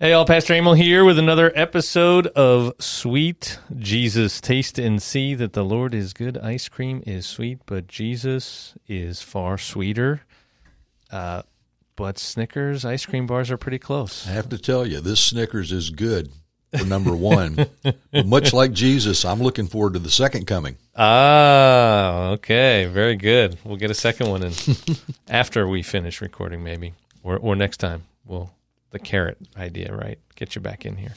Hey, all, Pastor Emil here with another episode of Sweet Jesus. Taste and see that the Lord is good. Ice cream is sweet, but Jesus is far sweeter. Uh, but Snickers ice cream bars are pretty close. I have to tell you, this Snickers is good for number one. but much like Jesus, I'm looking forward to the second coming. Ah, okay, very good. We'll get a second one in after we finish recording, maybe, or or next time. We'll the carrot idea, right? Get you back in here.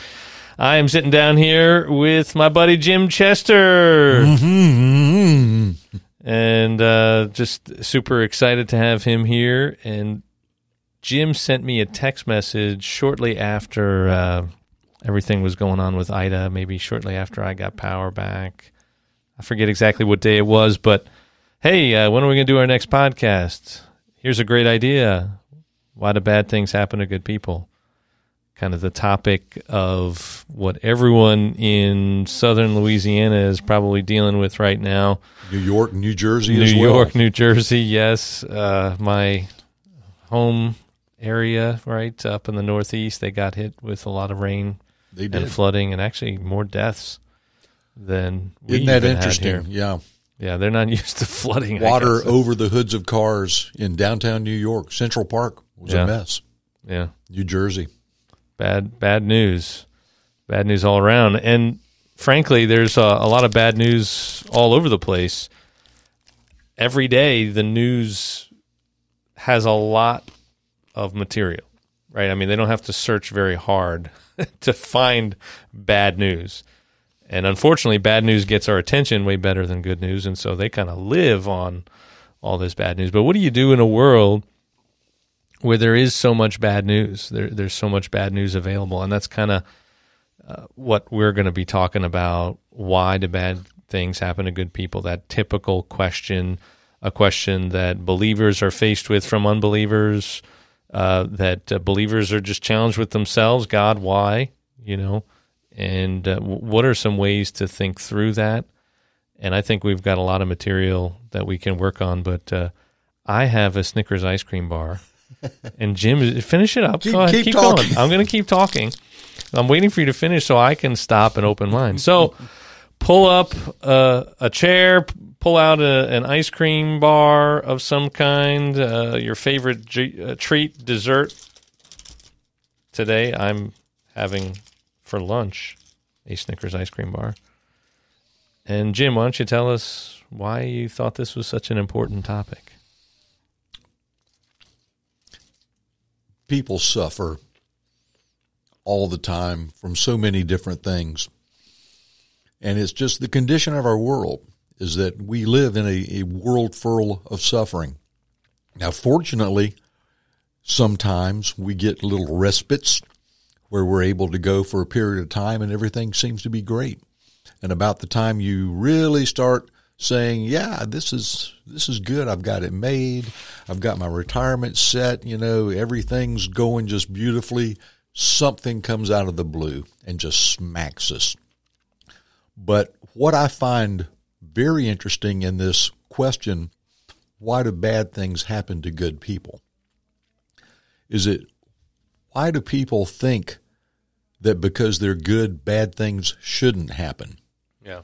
I am sitting down here with my buddy Jim Chester. And uh, just super excited to have him here. And Jim sent me a text message shortly after uh, everything was going on with Ida, maybe shortly after I got power back. I forget exactly what day it was, but hey, uh, when are we going to do our next podcast? Here's a great idea why do bad things happen to good people? Kind of the topic of what everyone in southern Louisiana is probably dealing with right now. New York, New Jersey, New as well. York, New Jersey, yes. Uh, my home area, right up in the Northeast, they got hit with a lot of rain and flooding, and actually more deaths than we Isn't that even had interesting? here. Yeah. Yeah, they're not used to flooding. Water over the hoods of cars in downtown New York. Central Park was Yeah. a mess. Yeah. New Jersey. bad bad news bad news all around and frankly there's a, a lot of bad news all over the place every day the news has a lot of material right i mean they don't have to search very hard to find bad news and unfortunately bad news gets our attention way better than good news and so they kind of live on all this bad news but what do you do in a world where there is so much bad news. There, there's so much bad news available, and that's kind of uh, what we're going to be talking about. Why do bad things happen to good people? That typical question, a question that believers are faced with from unbelievers. Uh, that uh, believers are just challenged with themselves. God, why? You know, and uh, w- what are some ways to think through that? And I think we've got a lot of material that we can work on. But uh, I have a Snickers ice cream bar. And Jim, finish it up. Keep- Go ahead, keep talking. going. I'm going to keep talking. I'm waiting for you to finish so I can stop and open mine. So, pull up uh, a chair, pull out a, an ice cream bar of some kind, uh, your favorite g- uh, treat, dessert. Today, I'm having for lunch a Snickers ice cream bar. And Jim, why don't you tell us why you thought this was such an important topic? People suffer all the time from so many different things. And it's just the condition of our world is that we live in a, a world full of suffering. Now, fortunately, sometimes we get little respites where we're able to go for a period of time and everything seems to be great. And about the time you really start saying, "Yeah, this is this is good. I've got it made. I've got my retirement set, you know, everything's going just beautifully." Something comes out of the blue and just smacks us. But what I find very interesting in this question, why do bad things happen to good people? Is it why do people think that because they're good, bad things shouldn't happen? Yeah.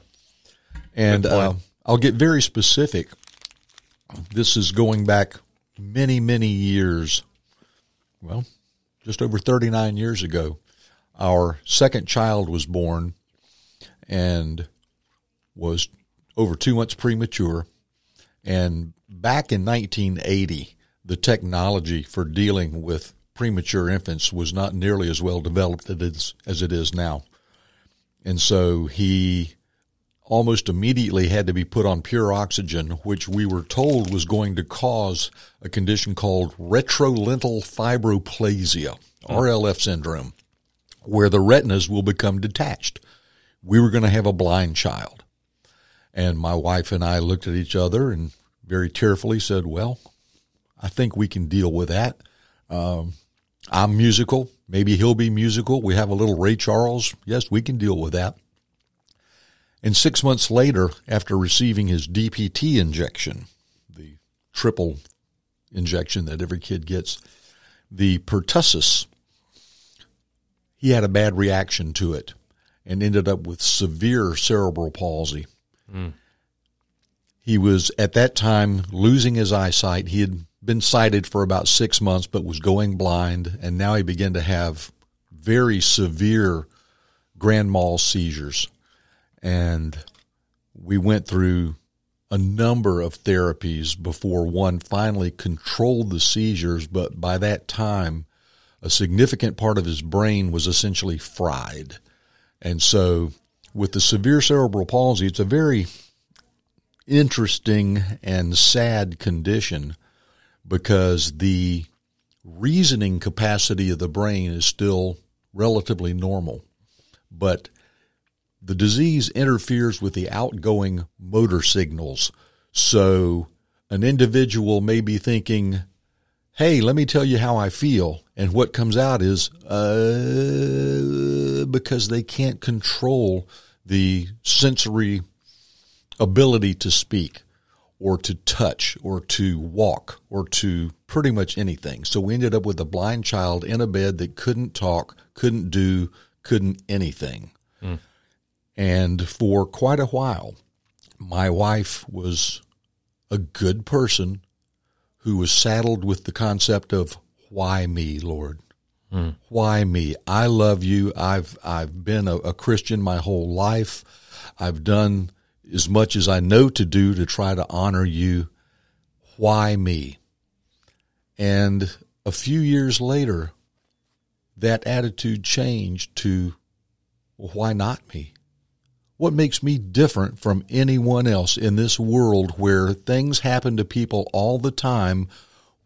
And uh. I'll get very specific. This is going back many, many years. Well, just over 39 years ago. Our second child was born and was over two months premature. And back in 1980, the technology for dealing with premature infants was not nearly as well developed as it is, now. And so he almost immediately had to be put on pure oxygen, which we were told was going to cause a condition called retrolental fibroplasia, RLF syndrome, where the retinas will become detached. We were going to have a blind child. And my wife and I looked at each other and very tearfully said, Well, I think we can deal with that. Um, I'm musical. Maybe he'll be musical. We have a little Ray Charles. Yes, we can deal with that. And six months later, after receiving his DPT injection, the triple injection that every kid gets, the pertussis he had a bad reaction to it and ended up with severe cerebral palsy. Mm. He was at that time losing his eyesight. He had been sighted for about six months, but was going blind, and now he began to have very severe grand mal seizures. And we went through a number of therapies before one finally controlled the seizures, but by that time, a significant part of his brain was essentially fried. And so, with the severe cerebral palsy, it's a very interesting and sad condition because the reasoning capacity of the brain is still relatively normal. But the disease interferes with the outgoing motor signals. So an individual may be thinking, hey, let me tell you how I feel. And what comes out is, uh, because they can't control the sensory ability to speak or to touch or to walk or to pretty much anything. So we ended up with a blind child in a bed that couldn't talk, couldn't do, couldn't anything. And for quite a while, my wife was a good person who was saddled with the concept of why me, Lord? Hmm. Why me? I love you. I've I've been a, a Christian my whole life. I've done as much as I know to do to try to honor you. Why me? And a few years later, that attitude changed to well, why not me? What makes me different from anyone else in this world where things happen to people all the time?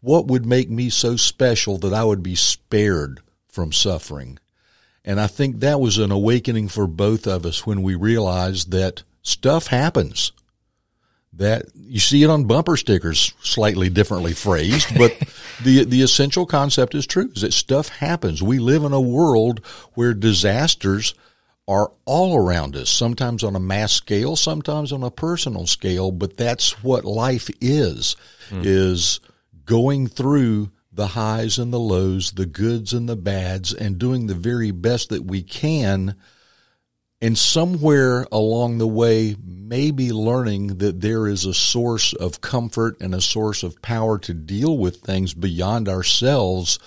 What would make me so special that I would be spared from suffering? And I think that was an awakening for both of us when we realized that stuff happens. That you see it on bumper stickers, slightly differently phrased, but the the essential concept is true: is that stuff happens. We live in a world where disasters are all around us, sometimes on a mass scale, sometimes on a personal scale, but that's what life is, hmm. is going through the highs and the lows, the goods and the bads, and doing the very best that we can. And somewhere along the way, maybe learning that there is a source of comfort and a source of power to deal with things beyond ourselves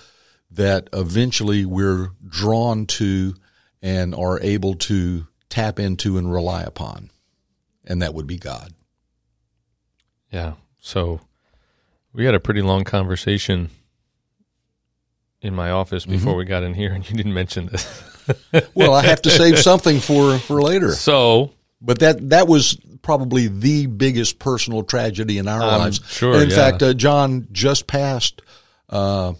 that eventually we're drawn to and are able to tap into and rely upon. And that would be God. Yeah. So we had a pretty long conversation in my office before we got in here, and you didn't mention this. Well, I have to save something for, for later. so But that that was probably the biggest personal tragedy in our I'm lives. sure, in yeah. fact, uh, John just passed uh,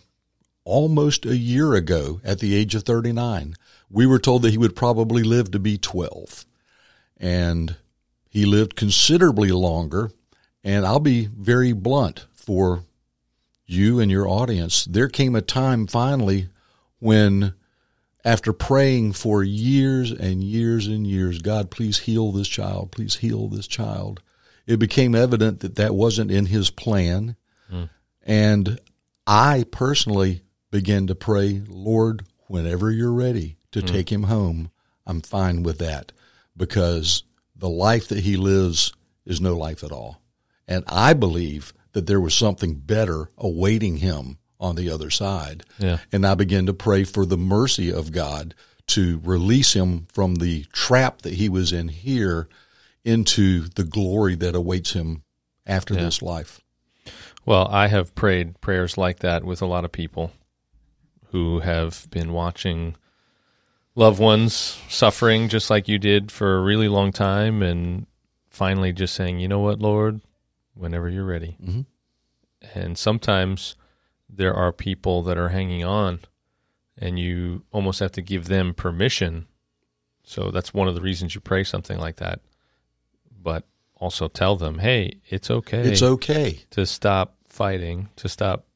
almost a year ago at the age of 39. We were told that he would probably live to be 12. And he lived considerably longer. And I'll be very blunt for you and your audience. There came a time finally when after praying for years and years and years, God, please heal this child, please heal this child. It became evident that that wasn't in his plan. Hmm. And I personally began to pray, Lord, whenever you're ready to hmm. take him home, I'm fine with that because the life that he lives is no life at all. And I believe that there was something better awaiting him on the other side. Yeah. And I began to pray for the mercy of God to release him from the trap that he was in here into the glory that awaits him after this life. Well, I have prayed prayers like that with a lot of people who have been watching loved ones suffering just like you did for a really long time and finally just saying, you know what, Lord, whenever you're ready. Mhm. And sometimes there are people that are hanging on and you almost have to give them permission. So that's one of the reasons you pray something like that. But also tell them, hey, it's okay It's okay. to stop fighting, to stop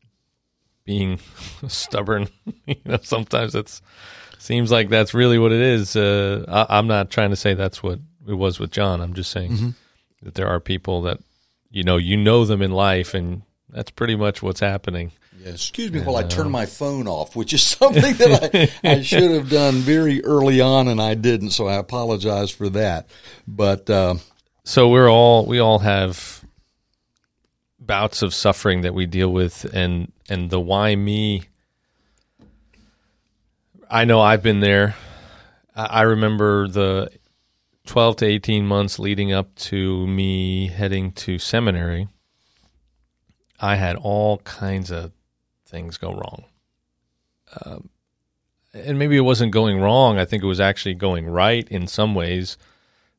being stubborn. you know, sometimes it's seems like that's really what it is. Uh, I, I'm not trying to say that's what it was with John. I'm just saying that there are people that you know you know them in life, and That's pretty much what's happening. Yeah, excuse me while I turn my phone off, which is something that I, I should have done very early on, and I didn't. So I apologize for that. But uh, So we're all we all have bouts of suffering that we deal with, and and the why me. I know I've been there. I remember the twelve to eighteen months leading up to me heading to seminary. I had all kinds of things go wrong. Um, and maybe it wasn't going wrong. I think it was actually going right in some ways.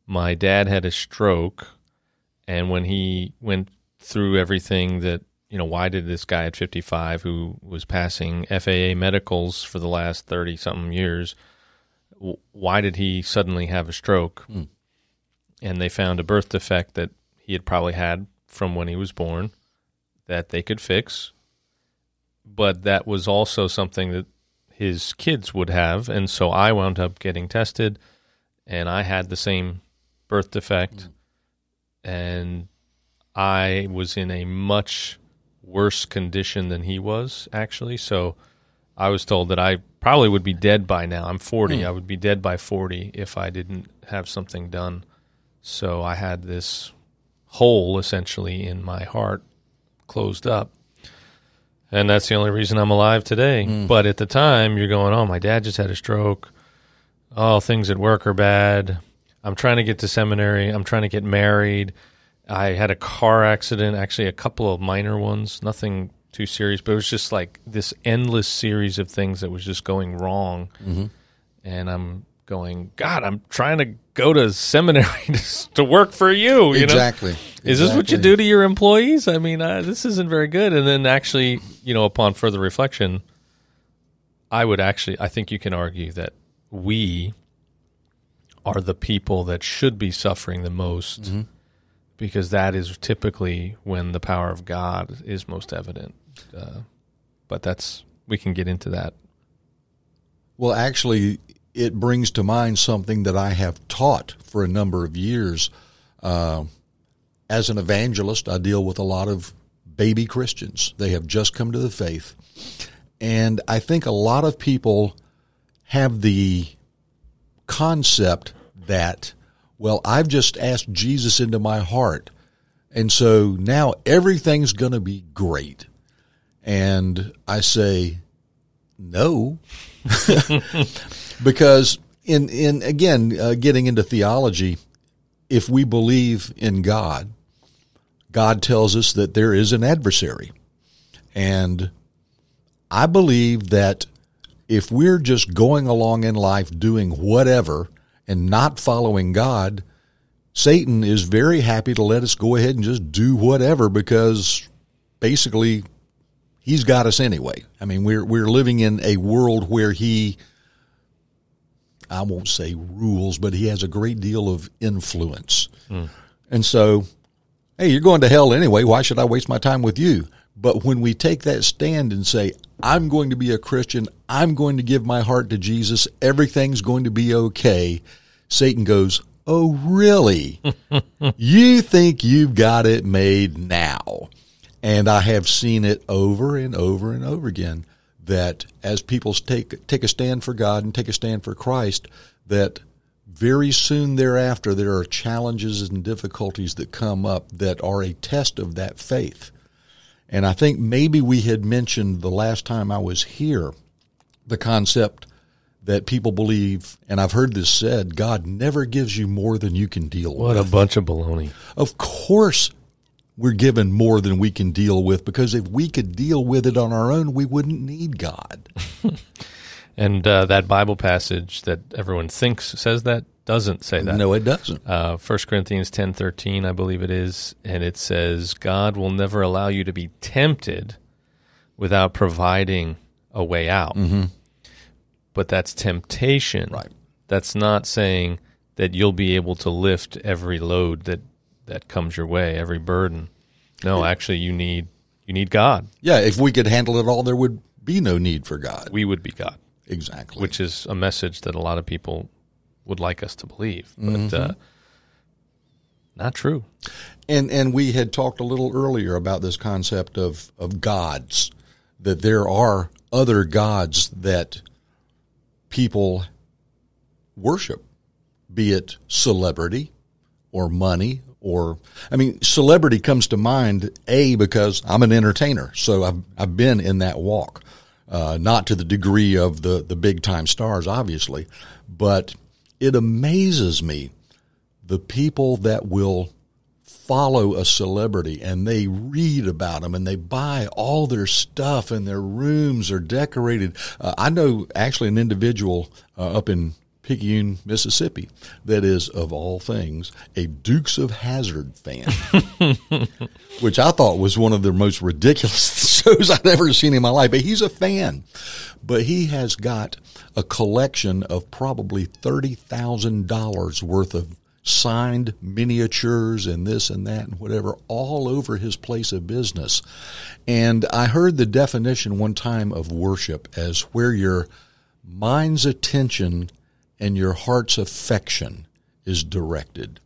My dad had a stroke, and when he went through everything that, you know, why did this guy at 55 who was passing FAA medicals for the last 30 something years, why did he suddenly have a stroke? Hmm. And they found a birth defect that he had probably had from when he was born that they could fix but that was also something that his kids would have. And so I wound up getting tested, and I had the same birth defect, hmm. and I was in a much worse condition than he was, actually. So I was told that I probably would be dead by now. I'm 40. Hmm. I would be dead by 40 if I didn't have something done. So I had this hole essentially in my heart closed up and that's the only reason I'm alive today. Hmm. But at the time, you're going, "Oh, my dad just had a stroke. Oh, things at work are bad. I'm trying to get to seminary. I'm trying to get married. I had a car accident, actually a couple of minor ones, nothing too serious, but it was just like this endless series of things that was just going wrong. And I'm going, God, I'm trying to go to seminary to, work for you. You know, exactly. is this what you do to your employees? I mean, uh, this isn't very good. And then actually, you know, upon further reflection, I would actually, I think you can argue that we are the people that should be suffering the most Mm-hmm. Because that is typically when the power of God is most evident. Uh, but that's, we can get into that. Well, actually, it brings to mind something that I have taught for a number of years. Uh, as an evangelist, I deal with a lot of baby Christians. They have just come to the faith. And I think a lot of people have the concept that, well, I've just asked Jesus into my heart. And so now everything's going to be great. And I say, no, because in in again uh, getting into theology, if we believe in God, God tells us that there is an adversary, and I believe that if we're just going along in life doing whatever and not following God, Satan is very happy to let us go ahead and just do whatever because basically he's got us anyway. I mean, we're we're living in a world where he I won't say rules, but he has a great deal of influence. Hmm. And so, hey, you're going to hell anyway. Why should I waste my time with you? But when we take that stand and say, I'm going to be a Christian, I'm going to give my heart to Jesus, everything's going to be okay, Satan goes, Oh, really? you think you've got it made now? And I have seen it over and over and over again that as people take take a stand for God and take a stand for Christ, that very soon thereafter there are challenges and difficulties that come up that are a test of that faith. And I think maybe we had mentioned the last time I was here the concept that people believe, and I've heard this said, God never gives you more than you can deal with. What a bunch of baloney. Of course, we're given more than we can deal with because if we could deal with it on our own, we wouldn't need God. And uh, that Bible passage that everyone thinks says that doesn't say that. No, it doesn't. uh, 1 Corinthians ten thirteen, I believe it is, and it says, God will never allow you to be tempted without providing a way out. Mm-hmm. But that's temptation. Right. That's not saying that you'll be able to lift every load that, that comes your way, every burden. No, actually, you need you need God. Yeah, if we could handle it all, there would be no need for God. We would be God, Exactly. which is a message that a lot of people would like us to believe. But uh, Not true. And and we had talked a little earlier about this concept of of gods that there are other gods that people worship, be it celebrity or money or I mean celebrity comes to mind a because I'm an entertainer, so I've I've been in that walk. Uh, not to the degree of the the big time stars obviously, but it amazes me the people that will follow a celebrity and they read about them and they buy all their stuff and their rooms are decorated. Uh, I know actually an individual uh, up in Picayune, Mississippi, that is of all things a Dukes of Hazzard fan, which I thought was one of the most ridiculous shows I've ever seen in my life. But he's a fan, but he has got a collection of probably thirty thousand dollars worth of signed miniatures and this and that and whatever all over his place of business. And I heard the definition one time of worship as where your mind's attention and your heart's affection is directed.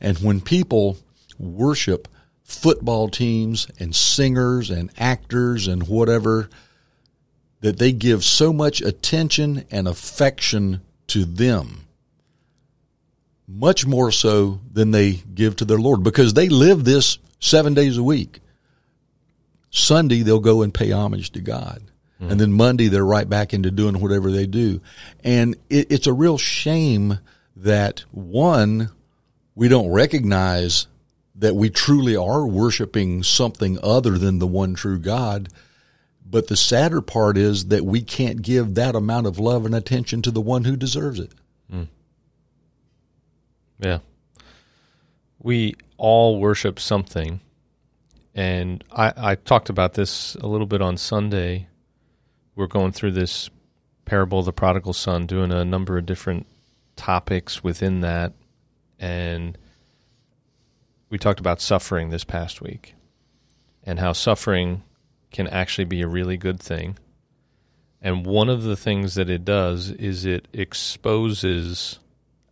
And when people worship football teams and singers and actors and whatever, that they give so much attention and affection to them much more so than they give to their Lord because they live this seven days a week. Sunday, they'll go and pay homage to God. Mm. And then Monday, they're right back into doing whatever they do. And it, it's a real shame that one, we don't recognize that we truly are worshiping something other than the one true God. But the sadder part is that we can't give that amount of love and attention to the one who deserves it. Mm. Yeah. We all worship something. And I, I talked about this a little bit on Sunday. We're going through this parable of the prodigal son, doing a number of different topics within that. And we talked about suffering this past week and how suffering can actually be a really good thing. And one of the things that it does is it exposes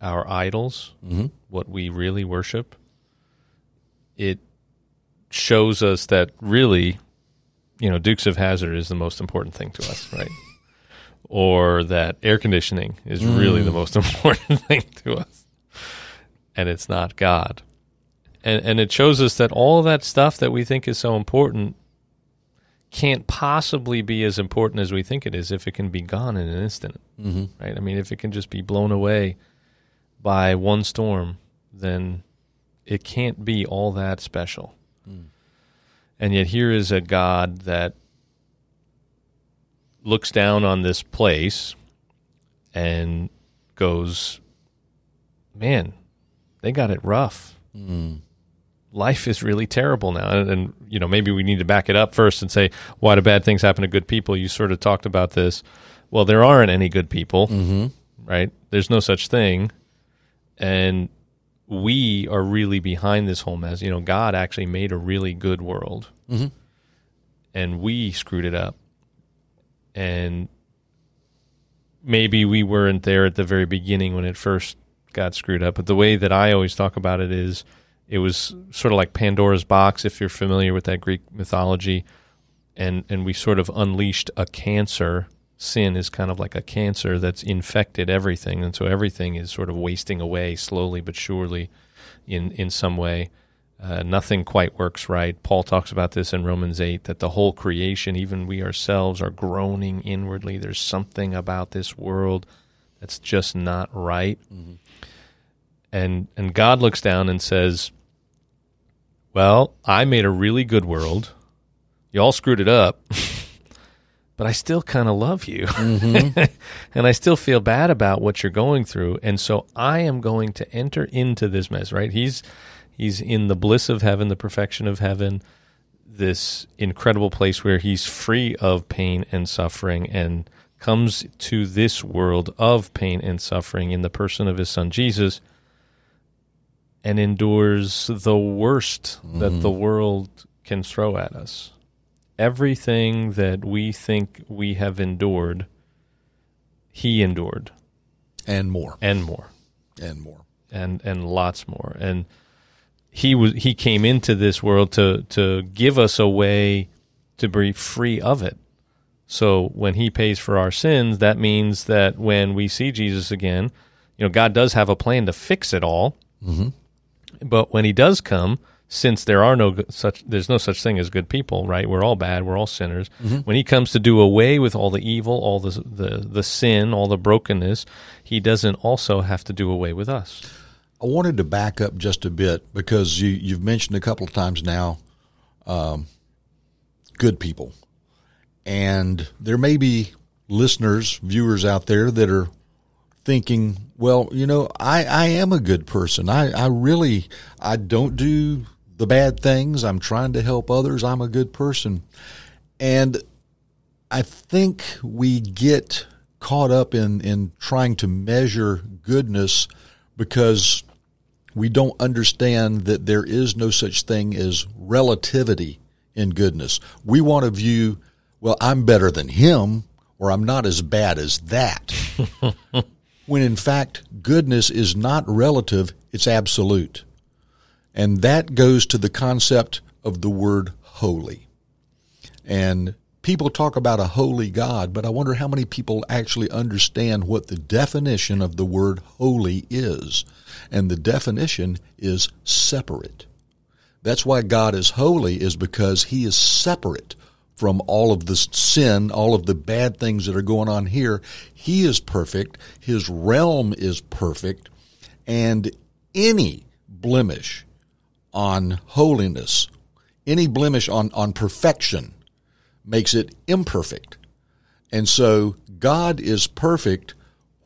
our idols, mm-hmm. what we really worship, it shows us that really, you know, Dukes of Hazzard is the most important thing to us, right? or that air conditioning is mm. really the most important thing to us, and it's not God. And and it shows us that all that stuff that we think is so important can't possibly be as important as we think it is if it can be gone in an instant, mm-hmm. right? I mean, if it can just be blown away by one storm, then it can't be all that special. And yet, here is a God that looks down on this place and goes, Man, they got it rough. Mm. Life is really terrible now. And, and, you know, maybe we need to back it up first and say, why do bad things happen to good people? You sort of talked about this. Well, there aren't any good people, mm-hmm. right? There's no such thing and we are really behind this whole mess. You know, God actually made a really good world, mm-hmm. and we screwed it up. And maybe we weren't there at the very beginning when it first got screwed up. But the way that I always talk about it is, it was sort of like Pandora's box, if you're familiar with that Greek mythology, and and we sort of unleashed a cancer sin is kind of like a cancer that's infected everything, and so everything is sort of wasting away slowly but surely, in in some way. Uh, nothing quite works right. Paul talks about this in Romans 8 that the whole creation, even we ourselves, are groaning inwardly. There's something about this world that's just not right. Mm-hmm. And and God looks down and says, "Well, I made a really good world. You all screwed it up." but I still kind of love you. Mm-hmm. and I still feel bad about what you're going through. And so I am going to enter into this mess, right? He's he's in the bliss of heaven, the perfection of heaven, this incredible place where he's free of pain and suffering and comes to this world of pain and suffering in the person of his son Jesus and endures the worst mm-hmm. that the world can throw at us everything that we think we have endured, he endured. And more. And more. And more. And and lots more. And he was he came into this world to to give us a way to be free of it. So when he pays for our sins, that means that when we see Jesus again, you know, God does have a plan to fix it all. Mm-hmm. But when he does come, since there are no such there's no such thing as good people, right? We're all bad, we're all sinners. Mm-hmm. When he comes to do away with all the evil, all the the the sin, all the brokenness, he doesn't also have to do away with us. I wanted to back up just a bit because you you've mentioned a couple of times now um, good people. And there may be listeners, viewers out there that are thinking, well, you know, I, I am a good person. I, I really I don't do the bad things. I'm trying to help others. I'm a good person. And I think we get caught up in, in trying to measure goodness because we don't understand that there is no such thing as relativity in goodness. We want to view, well, I'm better than him or I'm not as bad as that. when in fact, goodness is not relative, it's absolute. And that goes to the concept of the word holy. And people talk about a holy God, but I wonder how many people actually understand what the definition of the word holy is. And the definition is separate. That's why God is holy is because he is separate from all of the sin, all of the bad things that are going on here. He is perfect. His realm is perfect. And any blemish on holiness, any blemish on, on perfection makes it imperfect. And so God is perfect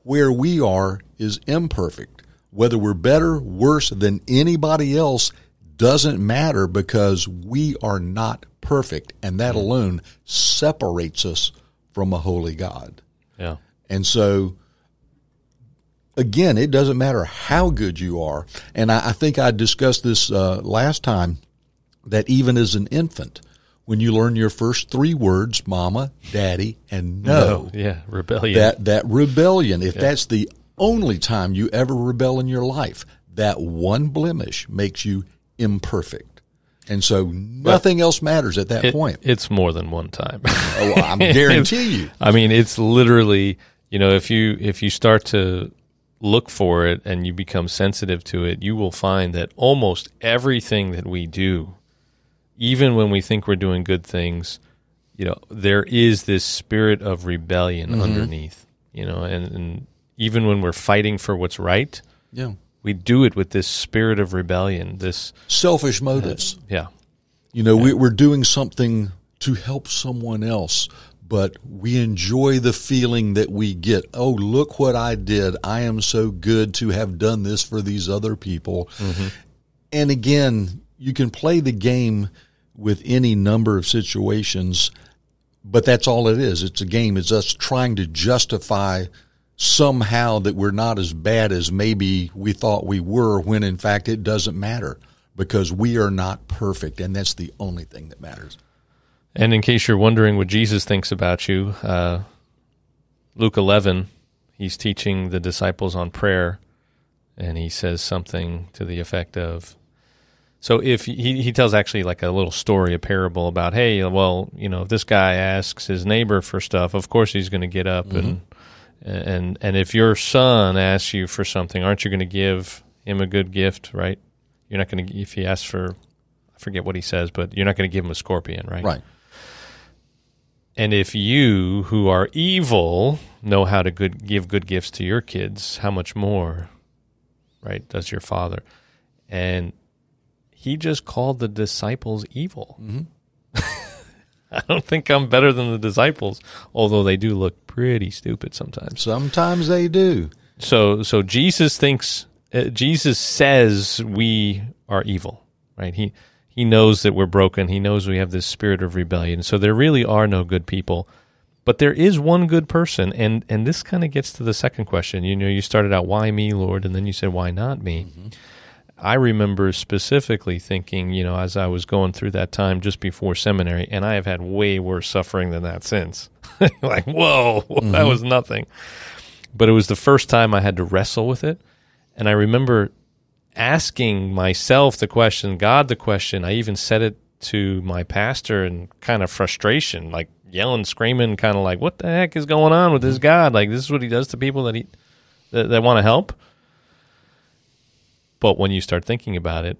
where we are is imperfect. Whether we're better, worse than anybody else doesn't matter because we are not perfect. And that mm-hmm. alone separates us from a holy God. Yeah. And so again, it doesn't matter how good you are. And I, I think I discussed this uh, last time that even as an infant, when you learn your first three words, mama, daddy, and no, no yeah, rebellion. That that rebellion, if yeah. that's the only time you ever rebel in your life, that one blemish makes you imperfect. And so nothing but else matters at that it, point. It's more than one time. oh, I guarantee you. I mean, it's literally, you know, if you if you start to look for it and you become sensitive to it, you will find that almost everything that we do, even when we think we're doing good things, you know, there is this spirit of rebellion mm-hmm. underneath, you know, and, and even when we're fighting for what's right, yeah, we do it with this spirit of rebellion, this selfish motives. Uh, yeah, you know, yeah. We, we're doing something to help someone else but we enjoy the feeling that we get. Oh, look what I did. I am so good to have done this for these other people. Mm-hmm. And again, you can play the game with any number of situations, but that's all it is. It's a game. It's us trying to justify somehow that we're not as bad as maybe we thought we were when in fact it doesn't matter because we are not perfect and that's the only thing that matters. And in case you're wondering what Jesus thinks about you, uh, Luke 11, he's teaching the disciples on prayer, and he says something to the effect of, so if he, he tells actually like a little story, a parable about, hey, well, you know, if this guy asks his neighbor for stuff, of course he's going to get up mm-hmm. and and and if your son asks you for something, aren't you going to give him a good gift, right? You're not going to if he asks for, I forget what he says, but you're not going to give him a scorpion, right? Right. And if you, who are evil, know how to good, give good gifts to your kids, how much more, right, does your Father? And he just called the disciples evil. Mm-hmm. I don't think I'm better than the disciples, although they do look pretty stupid sometimes. Sometimes they do. So, so Jesus thinks uh, Jesus says we are evil, right? He he knows that we're broken. He knows we have this spirit of rebellion. So there really are no good people. But there is one good person, and and this kind of gets to the second question. You know, you started out, "Why me, Lord?" and then you said, "Why not me?" Mm-hmm. I remember specifically thinking, you know, as I was going through that time just before seminary, and I have had way worse suffering than that since. like, whoa, mm-hmm. that was nothing. But it was the first time I had to wrestle with it, and I remember asking myself the question, God the question. I even said it to my pastor in kind of frustration, like yelling, screaming, kind of like, "What the heck is going on with this mm-hmm. God? Like this is what he does to people that he that, that want to help." But when you start thinking about it,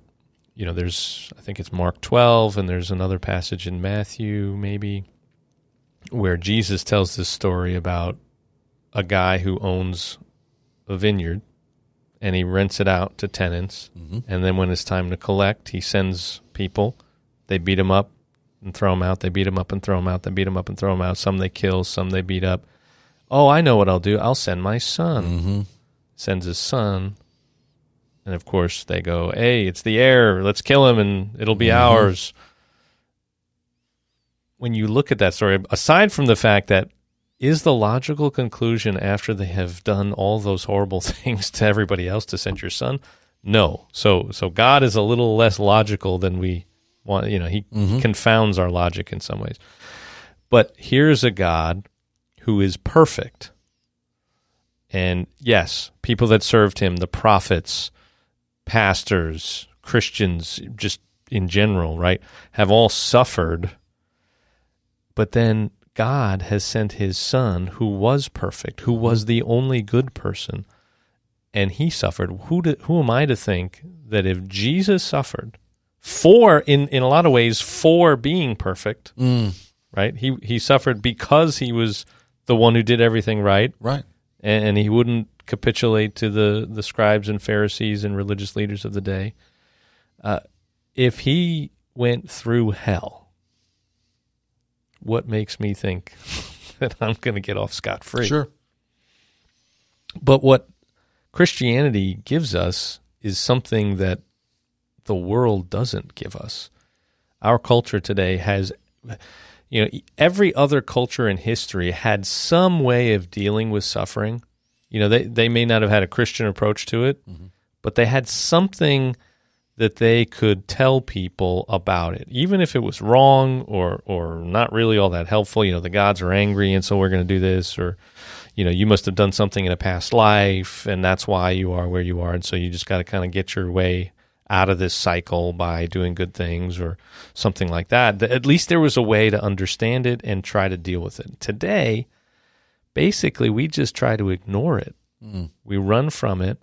you know, there's I think it's Mark 12 and there's another passage in Matthew maybe where Jesus tells this story about a guy who owns a vineyard and he rents it out to tenants. Mm-hmm. And then when it's time to collect, he sends people. They beat him up and throw him out. They beat him up and throw him out. They beat him up and throw him out. Some they kill, some they beat up. Oh, I know what I'll do. I'll send my son. Mm-hmm. Sends his son. And of course, they go, hey, it's the heir. Let's kill him and it'll be Mhm. ours. When you look at that story, aside from the fact that is the logical conclusion after they have done all those horrible things to everybody else to send your son? No. So so God is a little less logical than we want, you know, he Mhm. confounds our logic in some ways. But here's a God who is perfect. And yes, people that served him, the prophets, pastors, Christians, just in general, right, have all suffered. But then God has sent his son who was perfect, who was the only good person, and he suffered. Who do, who am I to think that if Jesus suffered for in in a lot of ways for being perfect, Mm. right? He he suffered because he was the one who did everything right Right. and, and he wouldn't capitulate to the, the scribes and Pharisees and religious leaders of the day. Uh, if he went through hell, what makes me think that I'm going to get off scot free? Sure. But what Christianity gives us is something that the world doesn't give us. Our culture today has, you know, every other culture in history had some way of dealing with suffering. You know, they, they may not have had a Christian approach to it, mm-hmm. but they had something that they could tell people about it, even if it was wrong or or not really all that helpful. You know, the gods are angry, and so we're going to do this, or you know, you must have done something in a past life, and that's why you are where you are, and so you just got to kind of get your way out of this cycle by doing good things or something like that. At least there was a way to understand it and try to deal with it. Today, basically, we just try to ignore it. Mm. We run from it.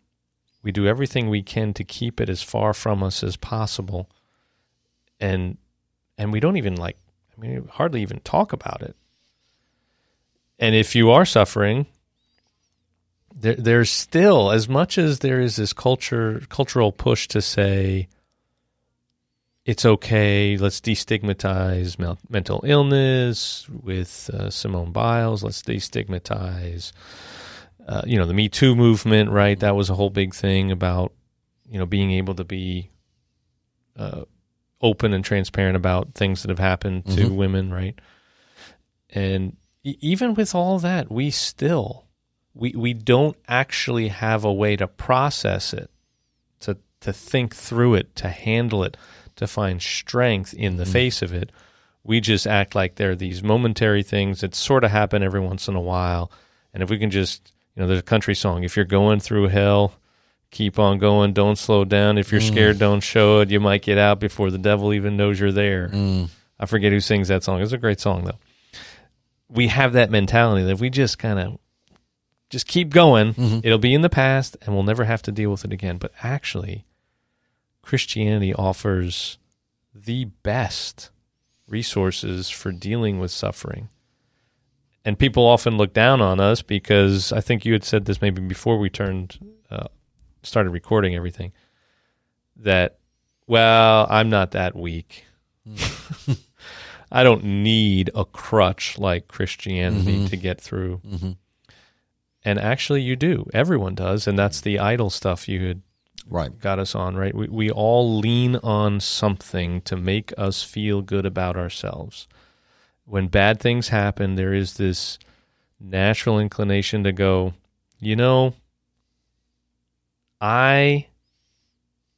We do everything we can to keep it as far from us as possible. And and we don't even like I mean hardly even talk about it. And if you are suffering, there there's still as much as there is this culture cultural push to say it's okay, let's destigmatize mental illness with uh, Simone Biles, let's destigmatize uh, you know the Me Too movement, right? That was a whole big thing about you know being able to be uh, open and transparent about things that have happened to Mhm. women, right? And e- even with all that, we still we we don't actually have a way to process it, to to think through it, to handle it, to find strength in the Mhm. face of it. We just act like they're these momentary things that sort of happen every once in a while. And if we can just, you know, there's a country song, if you're going through hell, keep on going, don't slow down. If you're Mm. scared, don't show it. You might get out before the devil even knows you're there. Mm. I forget who sings that song. It's a great song though. We have that mentality that if we just kind of just keep going, Mhm. it'll be in the past and we'll never have to deal with it again. But actually, Christianity offers the best resources for dealing with suffering. And people often look down on us because I think you had said this maybe before we turned uh, started recording everything that well, I'm not that weak. I don't need a crutch like Christianity Mhm. to get through. hmm And actually, you do. Everyone does, and that's the idol stuff you had Right. got us on, right? We we all lean on something to make us feel good about ourselves. When bad things happen, there is this natural inclination to go, you know, I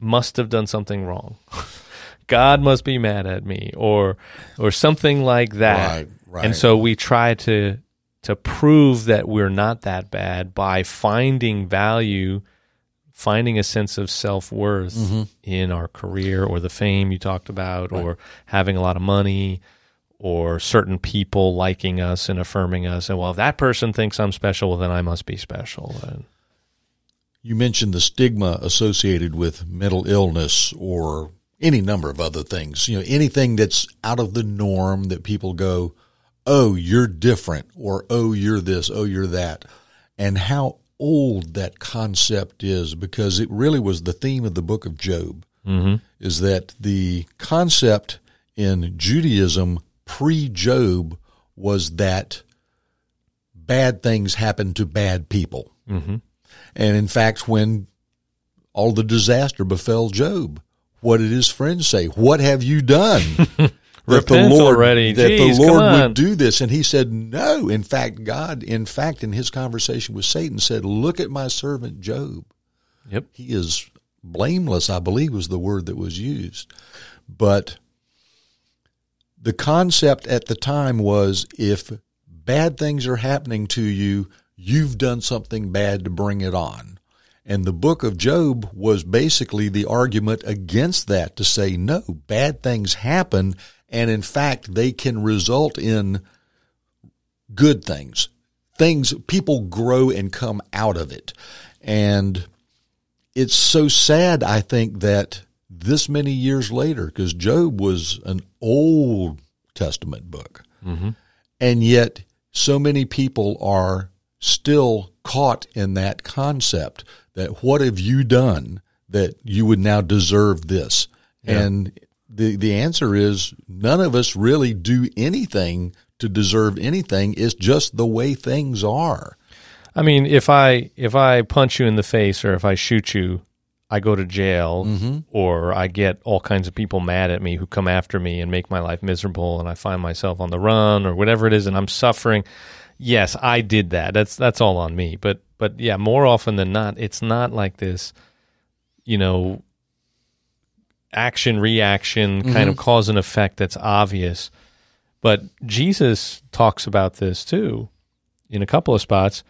must have done something wrong. God must be mad at me or or something like that. Right. Right. And so we try to to prove that we're not that bad by finding value finding a sense of self worth Mm-hmm. in our career or the fame you talked about, or having a lot of money, or certain people liking us and affirming us. And well, if that person thinks I'm special, well, then I must be special. And You mentioned the stigma associated with mental illness or any number of other things. You know, anything that's out of the norm that people go, oh, you're different, or oh, you're this, oh, you're that. And how old that concept is because it really was the theme of the book of Job. Mm-hmm. Is that the concept in Judaism pre Job was that bad things happen to bad people. mm-hmm. And in fact, when all the disaster befell Job, what did his friends say? What have you done? that Repent already. That Jeez, the Lord would do this. And he said, No. In fact, God, in fact, in his conversation with Satan, said, Look at my servant Job. Yep. He is blameless, I believe was the word that was used. But the concept at the time was if bad things are happening to you, you've done something bad to bring it on. And the book of Job was basically the argument against that to say, no, bad things happen. And in fact, they can result in good things. Things, people grow and come out of it. And it's so sad, I think, that this many years later, because Job was an Old Testament book, mm-hmm. and yet so many people are still caught in that concept that what have you done that you would now deserve this? And the the answer is none of us really do anything to deserve anything. It's just the way things are. I mean, if I if I punch you in the face or if I shoot you, I go to jail mm-hmm. or I get all kinds of people mad at me who come after me and make my life miserable and I find myself on the run or whatever it is and I'm suffering. Yes, I did that. That's that's all on me. But but yeah, more often than not, it's not like this, you know, action reaction kind mm-hmm. of cause and effect that's obvious. But Jesus talks about this too in a couple of spots.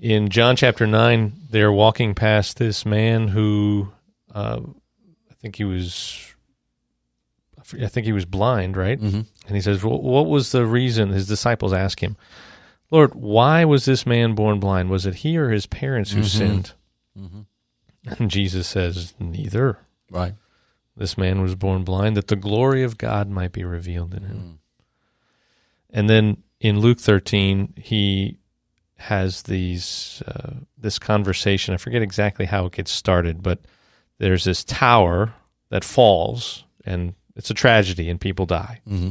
In John chapter 9, they're walking past this man who uh, I think he was I think he was blind, right? Mm-hmm. And he says, "Wh- "What was the reason?" His disciples ask him, "Lord, why was this man born blind? Was it he or his parents who sinned?" And Jesus says, "Neither. Right. This man was born blind that the glory of God might be revealed in him." And then in Luke 13, he has these uh, this conversation. I forget exactly how it gets started, but there's this tower that falls, and it's a tragedy, and people die. Mm-hmm.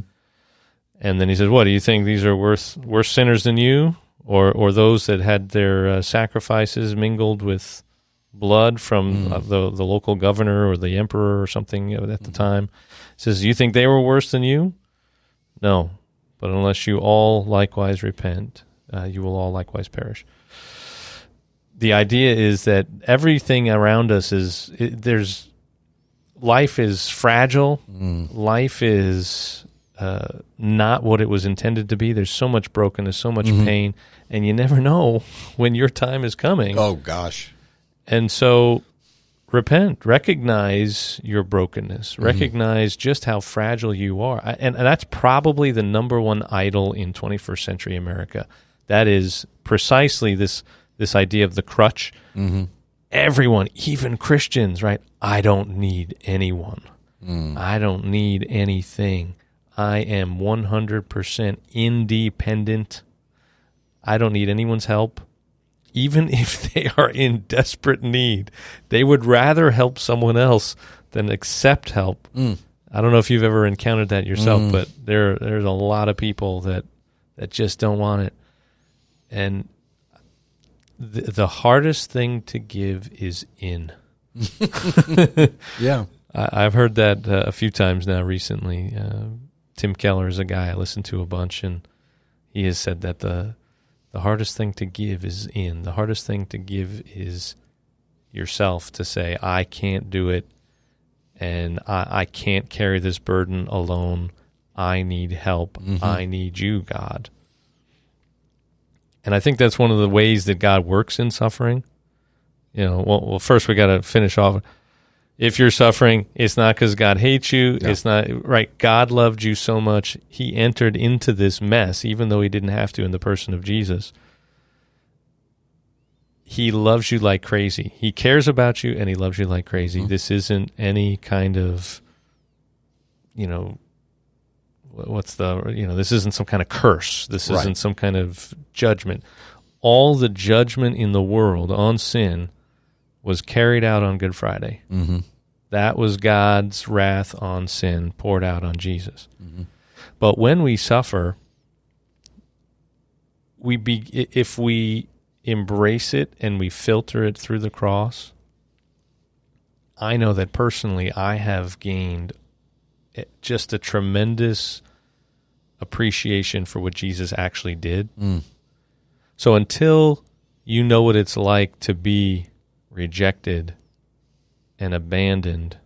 And then he says, "What do you think? These are worse worse sinners than you, or or those that had their uh, sacrifices mingled with blood from uh, the the local governor or the emperor or something at the time?" He says, "You think they were worse than you? No, but unless you all likewise repent, uh, you will all likewise perish." The idea is that everything around us is it, there's life is fragile. Life is uh, not what it was intended to be. There's so much brokenness, so much pain, and you never know when your time is coming. Oh gosh. And so repent, recognize your brokenness, recognize just how fragile you are. I- And, and that's probably the number one idol in 21st century America. That is precisely this this idea of the crutch. Mm-hmm. Everyone, even Christians, right? I don't need anyone. Mm. I don't need anything. I am 100% independent. I don't need anyone's help even if they are in desperate need, they would rather help someone else than accept help. Mm. I don't know if you've ever encountered that yourself, mm. but there there's a lot of people that that just don't want it. And the, the hardest thing to give is in. Yeah. I, I've heard that uh, a few times now recently. Uh, Tim Keller is a guy I listen to a bunch, and he has said that the the hardest thing to give is in. The hardest thing to give is yourself to say, I can't do it, and I, I can't carry this burden alone. I need help. I need you, God. And I think that's one of the ways that God works in suffering. You know, well, well first we got to finish off. If you're suffering, it's not because God hates you. Yeah. It's not right. God loved you so much, He entered into this mess, even though He didn't have to in the person of Jesus. He loves you like crazy. He cares about you and he loves you like crazy. Mm-hmm. This isn't any kind of, you know, what's the, you know, this isn't some kind of curse. This Right. isn't some kind of judgment. All the judgment in the world on sin was carried out on Good Friday. Mm-hmm. That was God's wrath on sin poured out on Jesus. But when we suffer, we be if we embrace it and we filter it through the cross. I know that personally, I have gained just a tremendous appreciation for what Jesus actually did. Mm. So until you know what it's like to be rejected and abandoned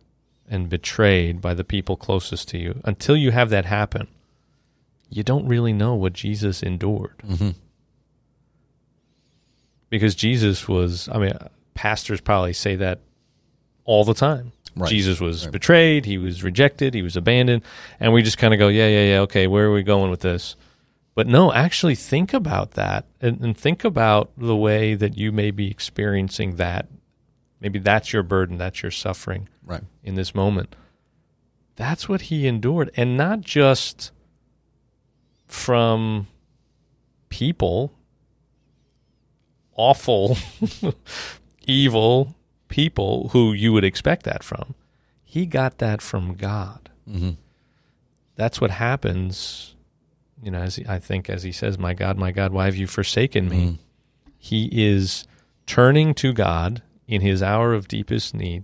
and betrayed by the people closest to you, until you have that happen, you don't really know what Jesus endured. Mm-hmm. Because Jesus was, I mean, pastors probably say that all the time. Right. Jesus was Right. betrayed, he was rejected, he was abandoned, and we just kind of go, yeah, yeah, yeah, okay, where are we going with this? But no, actually think about that and, and think about the way that you may be experiencing that. Maybe that's your burden, that's your suffering Right. in this moment. That's what he endured. And not just from people, awful, evil people who you would expect that from. He got that from God. Mm-hmm. That's what happens, you know, as he, I think, as he says, My God, my God, why have you forsaken me? Mhm. He is turning to God in his hour of deepest need,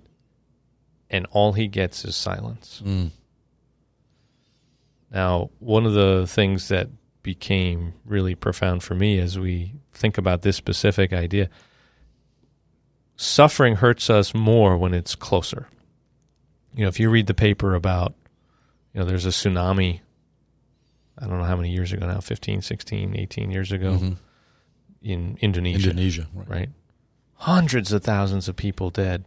and all he gets is silence. Mm. Now, one of the things that became really profound for me as we think about this specific idea suffering hurts us more when it's closer. You know, if you read the paper about, you know, there's a tsunami, I don't know how many years ago now, 15, 16, 18 years ago Mhm. in Indonesia Indonesia. Right. right? Hundreds of thousands of people dead.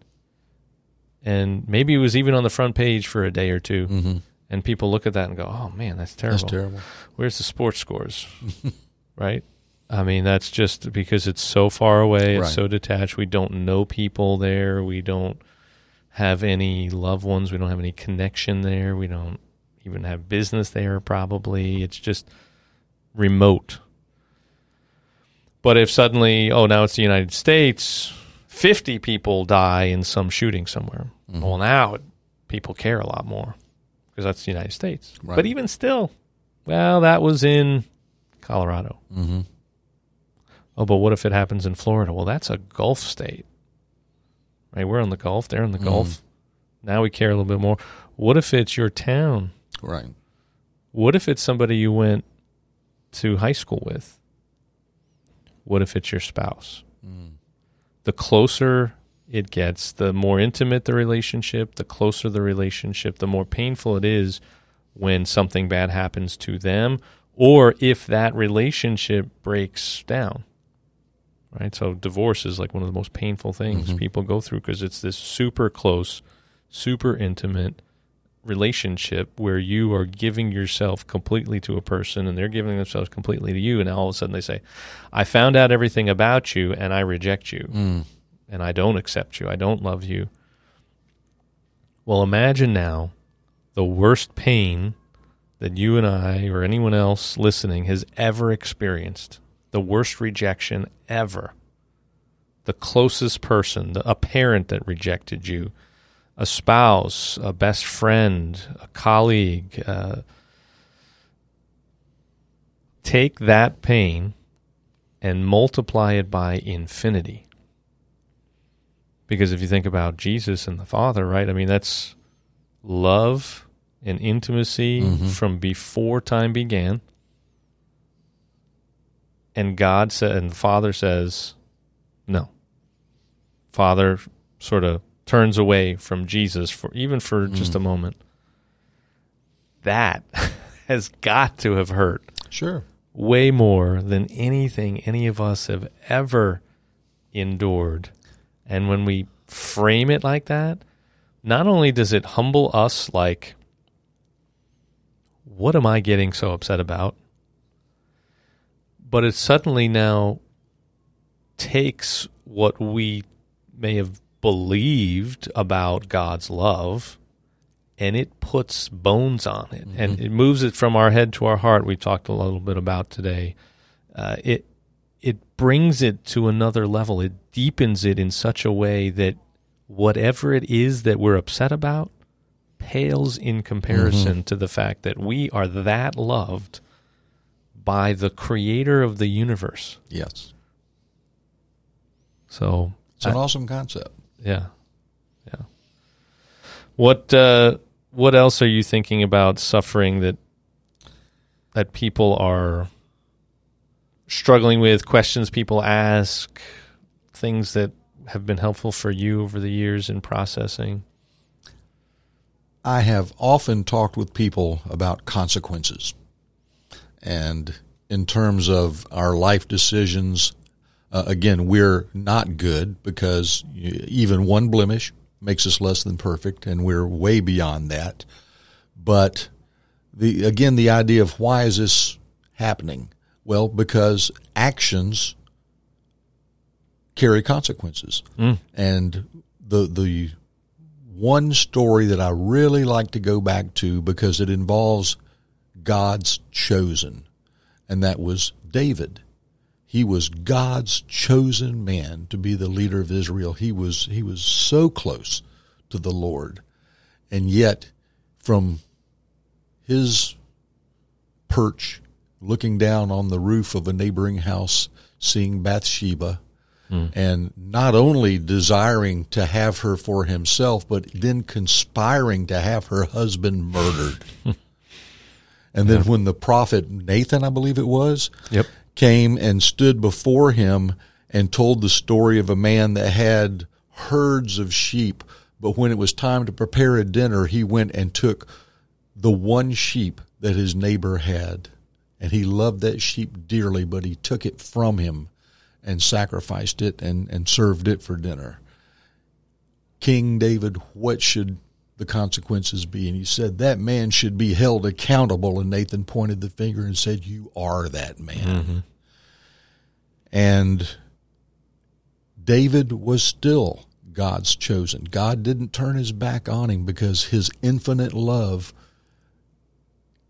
And maybe it was even on the front page for a day or 2 Mm-hmm. And people look at that and go, oh man, that's terrible. That's terrible. Where's the sports scores? right? I mean, that's just because it's so far away, it's Right. so detached. We don't know people there. We don't have any loved ones. We don't have any connection there. We don't even have business there, probably. It's just remote. But if suddenly, oh, now it's the United States, 50 people die in some shooting somewhere. Mhm. Well, now people care a lot more because that's the United States. Right. But even still, well, that was in Colorado. Mm-hmm. Oh, but what if it happens in Florida? Well, that's a Gulf state. Right? We're in the Gulf, they're in the Mhm. Gulf. Now we care a little bit more. What if it's your town? Right. What if it's somebody you went to high school with? What if it's your spouse? Mm. The closer it gets, the more intimate the relationship, the closer the relationship, the more painful it is when something bad happens to them or if that relationship breaks down. Right? So divorce is like one of the most painful things Mhm. people go through because it's this super close, super intimate relationship where you are giving yourself completely to a person and they're giving themselves completely to you and all of a sudden they say i found out everything about you and i reject you Mm. and i don't accept you i don't love you well imagine now the worst pain that you and i or anyone else listening has ever experienced the worst rejection ever the closest person the, a parent that rejected you a spouse, a best friend, a colleague, uh, take that pain and multiply it by infinity. Because if you think about Jesus and the Father, right? I mean, that's love and intimacy Mhm. from before time began. And God said, and the Father says, no. Father sort of turns away from Jesus for even for mm-hmm. just a moment. That has got to have hurt Sure. way more than anything any of us have ever endured And when we frame it like that, not only does it humble us, like, what am I getting so upset about? But it suddenly now takes what we may have believed about God's love and it puts bones on it mm-hmm. and it moves it from our head to our heart. We talked a little bit about today. Uh, it it brings it to another level. It deepens it in such a way that whatever it is that we're upset about pales in comparison mm-hmm. to the fact that we are that loved by the creator of the universe. Yes. So it's an I, awesome concept. Yeah. Yeah. What uh, what else are you thinking about suffering that that people are struggling with, questions people ask, things that have been helpful for you over the years in processing? I have often talked with people about consequences. And in terms of our life decisions, uh, again, we're not good because even one blemish makes us less than perfect, and we're way beyond that. But the again, the idea of why is this happening? Well, because actions carry consequences. Mm. And the the one story that I really like to go back to because it involves God's chosen, and that was David. He was God's chosen man to be the leader of Israel. He was he was so close to the Lord. And yet from his perch looking down on the roof of a neighboring house, seeing Bathsheba, mm. and not only desiring to have her for himself, but then conspiring to have her husband murdered. and then when the prophet Nathan, I believe it was, yep. came and stood before him and told the story of a man that had herds of sheep, but when it was time to prepare a dinner, he went and took the one sheep that his neighbor had and he loved that sheep dearly, but he took it from him and sacrificed it and, and served it for dinner. King David, what should the consequences be? And he said, That man should be held accountable. And Nathan pointed the finger and said, You are that man. Mm-hmm. And David was still God's chosen. God didn't turn his back on him because his infinite love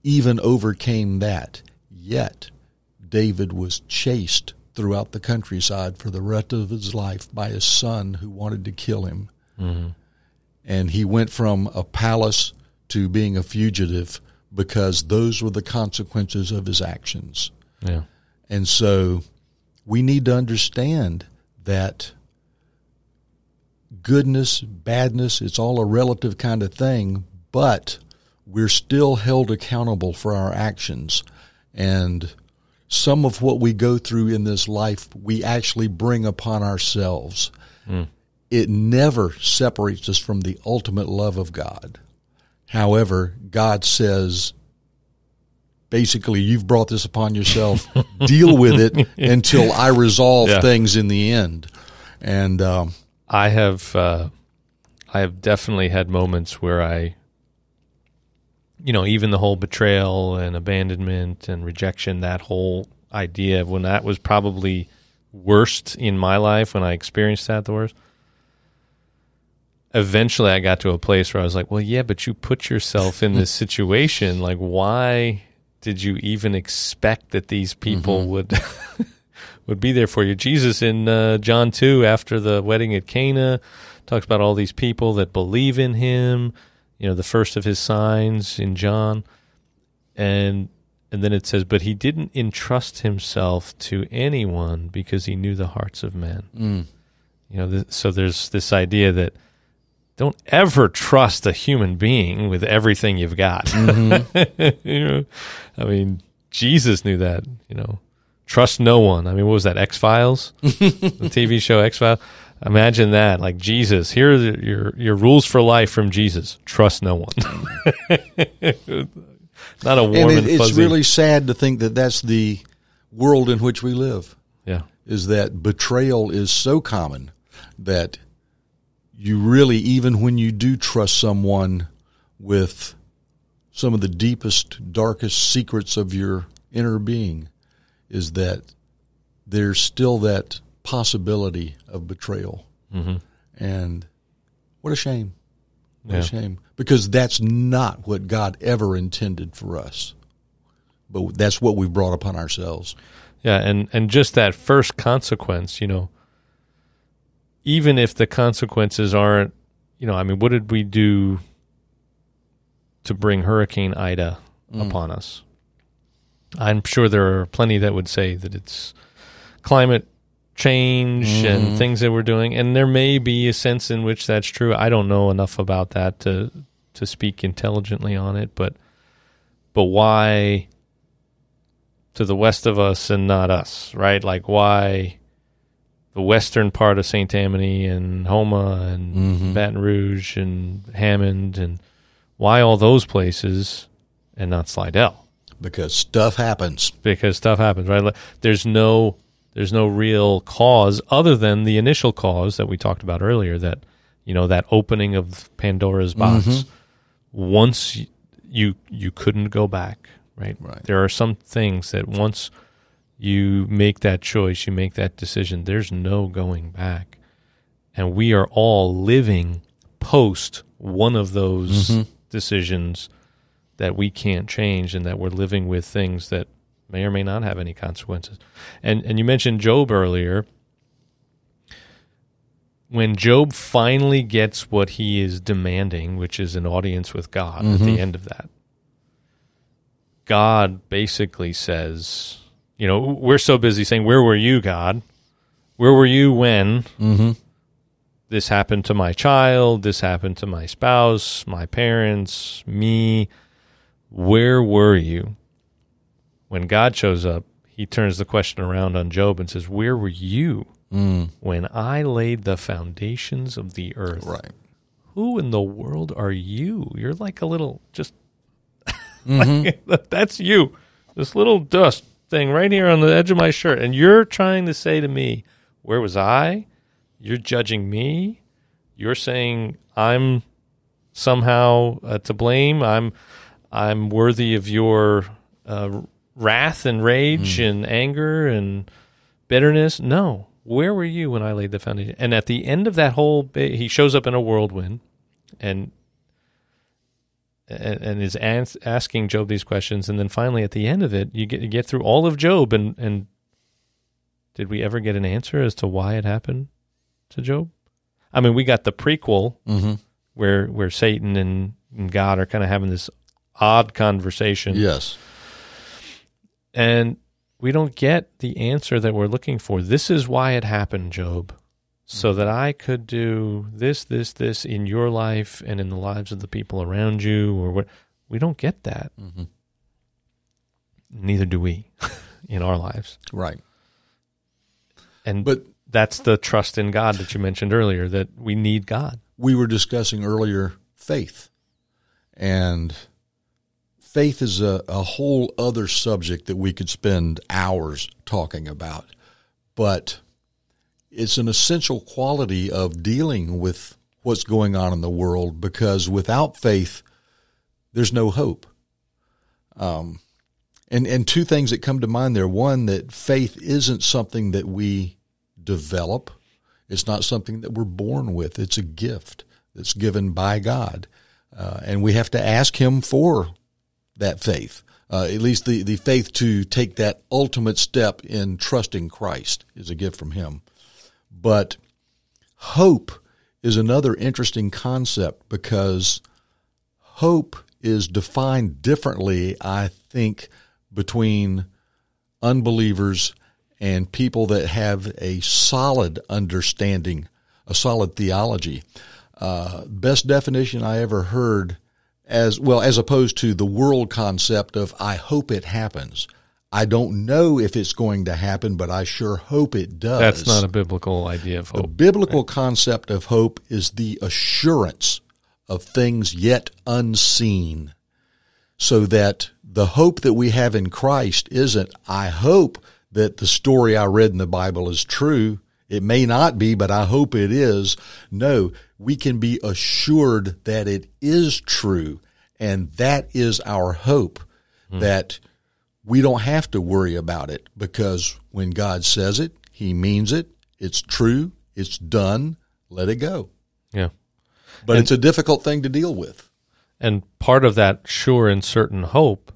even overcame that. Yet David was chased throughout the countryside for the rest of his life by his son who wanted to kill him. Mm-hmm. And he went from a palace to being a fugitive because those were the consequences of his actions. Yeah. And so we need to understand that goodness, badness, it's all a relative kind of thing, but we're still held accountable for our actions. And some of what we go through in this life, we actually bring upon ourselves. Mm. It never separates us from the ultimate love of God. However, God says, basically, you've brought this upon yourself. Deal with it until I resolve yeah. things in the end. And um, I have, uh, I have definitely had moments where I you know, even the whole betrayal and abandonment and rejection, that whole idea of when that was probably worst in my life when I experienced that the worst. Eventually, I got to a place where I was like, well, yeah, but you put yourself in this situation. Like, why did you even expect that these people mm-hmm. would would be there for you? Jesus in uh, John 2, after the wedding at Cana, talks about all these people that believe in him you know, the first of his signs in John. And and then it says, but he didn't entrust himself to anyone because he knew the hearts of men. Mm. You know, th- so there's this idea that don't ever trust a human being with everything you've got. Mm-hmm. you know, I mean, Jesus knew that. You know, trust no one. I mean, what was that? X Files, the TV show X Files. Imagine that, like Jesus. Here are your your rules for life from Jesus. Trust no one. Not a warm and, it, and It's really sad to think that that's the world in which we live. Yeah, is that betrayal is so common that you really, even when you do trust someone with some of the deepest, darkest secrets of your inner being, is that there's still that possibility of betrayal. Mm-hmm. And what a shame. What Yeah. a shame. Because that's not what God ever intended for us. But that's what we brought upon ourselves. Yeah, and and just that first consequence, you know, even if the consequences aren't, you know, I mean, what did we do to bring Hurricane Ida mm. upon us? I'm sure there are plenty that would say that it's climate change and mm-hmm. things that we're doing, and there may be a sense in which that's true. I don't know enough about that to to speak intelligently on it, but but why to the west of us and not us, right? Like why the western part of St. Tammany and Houma and mm-hmm. Baton Rouge and Hammond and why all those places and not Slidell? Because stuff happens. Because stuff happens, right? There's no there's no real cause other than the initial cause that we talked about earlier that you know that opening of Pandora's mm-hmm. box. Once you you couldn't go back, right? Right. There are some things that once you make that choice, you make that decision, there's no going back. And we are all living post one of those mm-hmm. decisions that we can't change and that we're living with things that may or may not have any consequences. And and you mentioned Job earlier. When Job finally gets what he is demanding, which is an audience with God at the mm-hmm. end of that, God basically says, you know, we're so busy saying, Where were you, God? Where were you when Mm-hmm. this happened to my child? This happened to my spouse, my parents, me. Where were you? When God shows up, he turns the question around on Job and says, Where were you Mm. when I laid the foundations of the earth? Right. Who in the world are you? You're like a little, just Mm-hmm. like, that's you. This little dust thing right here on the edge of my shirt. And you're trying to say to me, Where was I? You're judging me. You're saying I'm somehow uh, to blame. I'm I'm worthy of your uh, wrath and rage and anger and bitterness. No. Where were you when I laid the foundation? And at the end of that whole, ba- he shows up in a whirlwind, and and, and is ans- asking Job these questions, and then finally at the end of it, you get you get through all of Job, and and did we ever get an answer as to why it happened to Job? I mean, we got the prequel Mm-hmm. where where Satan and, and God are kind of having this odd conversation, Yes. and we don't get the answer that we're looking for. This is why it happened, Job. So that I could do this, this, this in your life and in the lives of the people around you, or what? We don't get that. Mm-hmm. Neither do we in our lives. Right. And But that's the trust in God that you mentioned earlier. That we need God. we were discussing earlier faith. And faith is a, a whole other subject that we could spend hours talking about. But it's an essential quality of dealing with what's going on in the world because without faith, there's no hope. Um, and, and two things that come to mind there. One, that faith isn't something that we develop. It's not something that we're born with. It's a gift that's given by God. Uh, and we have to ask Him for that faith, uh, at least the, the faith to take that ultimate step in trusting Christ is a gift from Him. But hope is another interesting concept because hope is defined differently, I think, between unbelievers and people that have a solid understanding, a solid theology. Uh, best definition I ever heard as well as opposed to the world concept of I hope it happens. I don't know if it's going to happen, but I sure hope it does. That's not a biblical idea of hope. The biblical concept of hope is the assurance of things yet unseen. So that the hope that we have in Christ isn't, I hope that the story I read in the Bible is true. It may not be, but I hope it is. No, we can be assured that it is true. And that is our hope hmm. that we don't have to worry about it because when God says it, he means it. It's true. It's done. Let it go. Yeah. But it's a difficult thing to deal with. And part of that sure and certain hope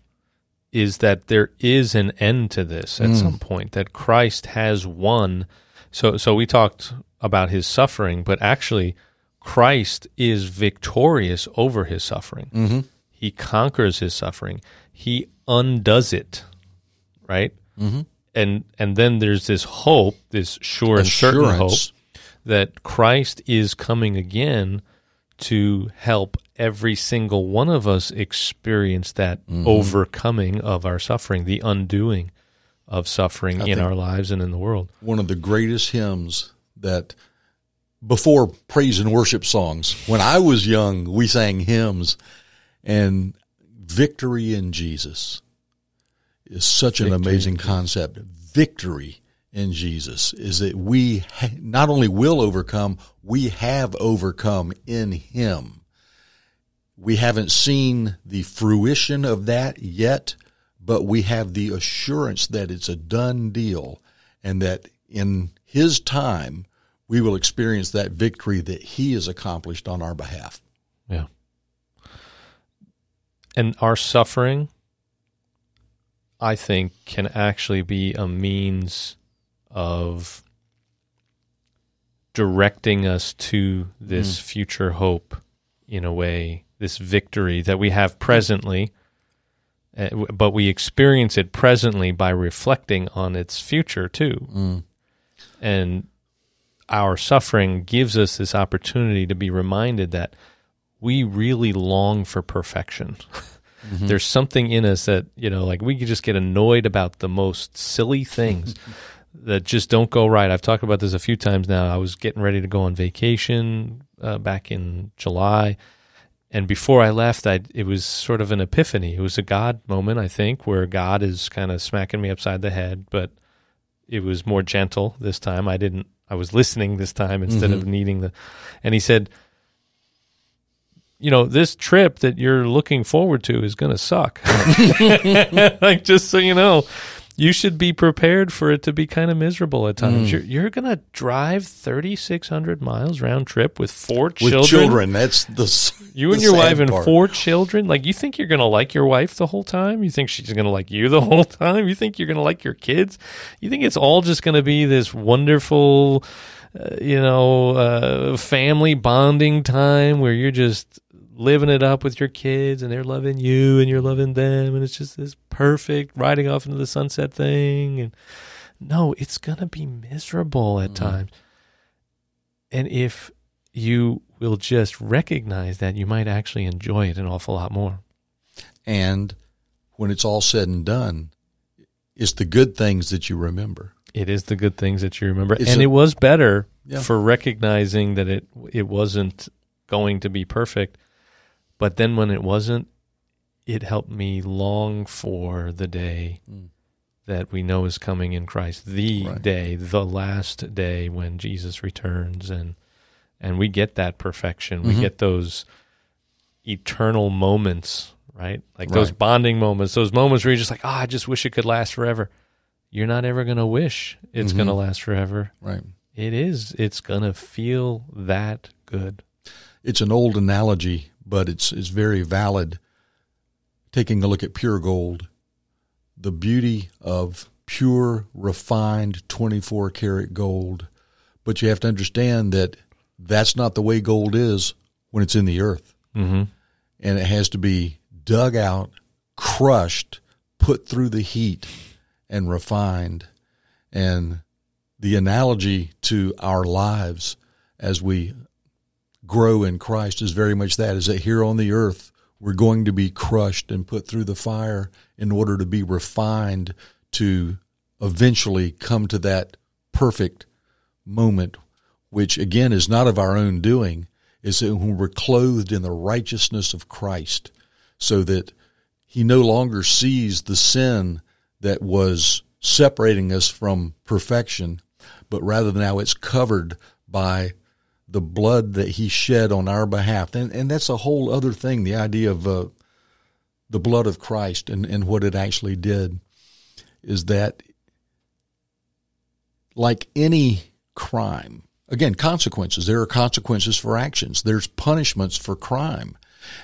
is that there is an end to this at some point, that Christ has won. So, so we talked about his suffering, but actually, Christ is victorious over his suffering. Mm-hmm. He conquers his suffering. He undoes it, right? Mm-hmm. And and then there's this hope, this sure and certain hope that Christ is coming again to help every single one of us experience that overcoming of our suffering, the undoing of suffering in our lives and in the world. One of the greatest hymns that before praise and worship songs, when I was young, we sang hymns and victory in Jesus is such an Victory in amazing concept. Victory in Jesus is that we ha- not only will overcome, we have overcome in Him. We haven't seen the fruition of that yet, but we have the assurance that it's a done deal and that in His time, we will experience that victory that He has accomplished on our behalf. And our suffering, I think, can actually be a means of directing us to this future hope in a way, this victory that we have presently, uh, but we experience it presently by reflecting on its future too. And our suffering gives us this opportunity to be reminded that we really long for perfection. There's something in us that, you know, like we could just get annoyed about the most silly things that just don't go right. I've talked about this a few times now. I was getting ready to go on vacation uh, back in July. And before I left, I it was sort of an epiphany. It was a God moment, I think, where God is kind of smacking me upside the head, but it was more gentle this time. I didn't I was listening this time instead of needing the and he said you know, this trip that you're looking forward to is going to suck. like just so you know, you should be prepared for it to be kind of miserable at times. You're you're going to drive 3600 miles round trip with four With children. children, that's the You the and your wife and part. four children. Like you think you're going to like your wife the whole time? You think she's going to like you the whole time? You think you're going to like your kids? You think it's all just going to be this wonderful, uh, you know, uh, family bonding time where you're just living it up with your kids and they're loving you and you're loving them and it's just this perfect riding off into the sunset thing and no, it's going to be miserable at mm-hmm. times. And if you will just recognize that, you might actually enjoy it an awful lot more. And when it's all said and done, it's the good things that you remember. It is the good things that you remember, It's and a- it was better Yeah. for recognizing that it it wasn't going to be perfect. But then when it wasn't, it helped me long for the day mm. that we know is coming in Christ, the Right. day, the last day when Jesus returns, and and we get that perfection. We mm-hmm. get those eternal moments, right? Like those bonding moments, those moments where you're just like, oh, I just wish it could last forever. You're not ever going to wish it's going to mm-hmm. last forever. Right. It is. It's going to feel that good. It's an old analogy, but it's it's very valid. Taking a look at pure gold, the beauty of pure, refined, 24 karat gold. But you have to understand that that's not the way gold is when it's in the earth. Mm-hmm. And it has to be dug out, crushed, put through the heat, and refined. And the analogy to our lives as we grow in Christ is very much that is that here on the earth we're going to be crushed and put through the fire in order to be refined to eventually come to that perfect moment which again is not of our own doing. Is that when we're clothed in the righteousness of Christ so that he no longer sees the sin that was separating us from perfection but rather now it's covered by the blood that he shed on our behalf. And, and that's a whole other thing, the idea of uh, the blood of Christ and, and what it actually did is that, like any crime, again, consequences, there are consequences for actions, there's punishments for crime.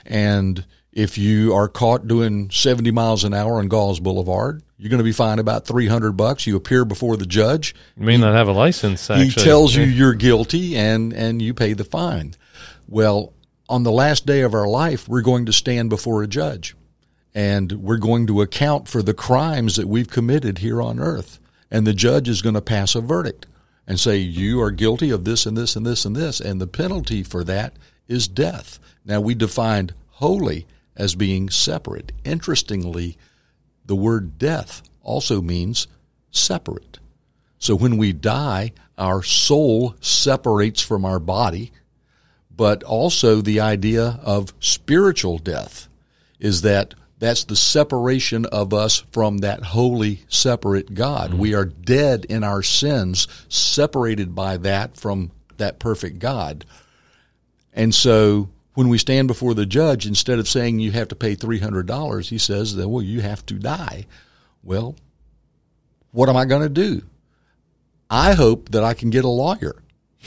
And if you are caught doing 70 miles an hour on Gause Boulevard, you're going to be fined about 300 bucks. You appear before the judge. You may not have a license. Actually. He tells you you're guilty and, and you pay the fine. Well, on the last day of our life, we're going to stand before a judge and we're going to account for the crimes that we've committed here on earth. And the judge is going to pass a verdict and say, you are guilty of this and this and this and this. And the penalty for that is death. Now, we defined holy as being separate. Interestingly, the word death also means separate. So when we die, our soul separates from our body, but also the idea of spiritual death is that that's the separation of us from that holy, separate God. Mm-hmm. We are dead in our sins, separated by that from that perfect God. And so when we stand before the judge, instead of saying you have to pay $300, he says that, well, you have to die. Well, what am I going to do? I hope that I can get a lawyer.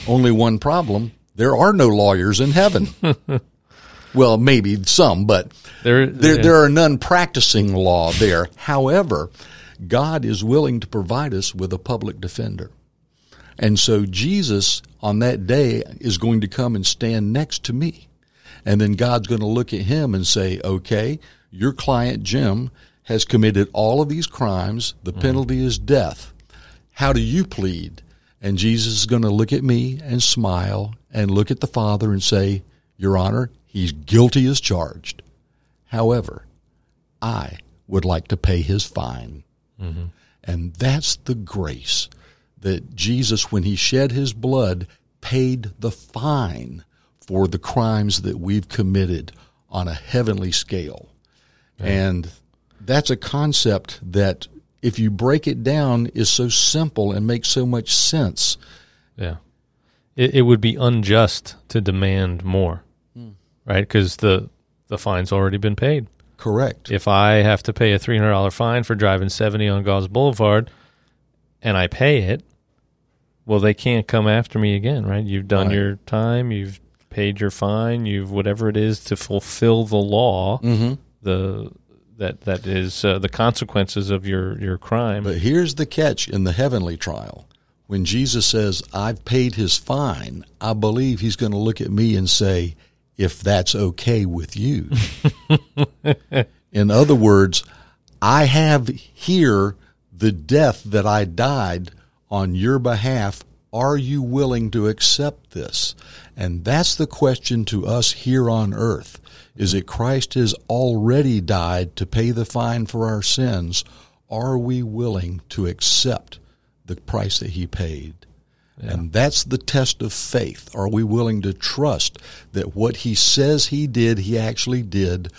Only one problem there are no lawyers in heaven. well, maybe some, but there, there, yeah. there are none practicing law there. However, God is willing to provide us with a public defender. And so Jesus on that day is going to come and stand next to me. And then God's going to look at him and say, okay, your client Jim has committed all of these crimes. The mm-hmm. penalty is death. How do you plead? And Jesus is going to look at me and smile and look at the Father and say, Your Honor, he's guilty as charged. However, I would like to pay his fine. Mm-hmm. And that's the grace that Jesus, when he shed his blood, paid the fine for the crimes that we've committed on a heavenly scale. Yeah. And that's a concept that, if you break it down, is so simple and makes so much sense. Yeah. It, it would be unjust to demand more, mm. right? Because the, the fine's already been paid. Correct. If I have to pay a $300 fine for driving 70 on Gause Boulevard and I pay it, well, they can't come after me again, right? You've done right. your time. You've paid your fine, you've whatever it is to fulfill the law, mm-hmm. the that that is uh, the consequences of your your crime. But here's the catch in the heavenly trial. When Jesus says, "I've paid his fine," I believe he's going to look at me and say, "If that's okay with you." in other words, I have here the death that I died on your behalf are you willing to accept this? And that's the question to us here on earth. Is it Christ has already died to pay the fine for our sins? Are we willing to accept the price that he paid? Yeah. And that's the test of faith. Are we willing to trust that what he says he did, he actually did?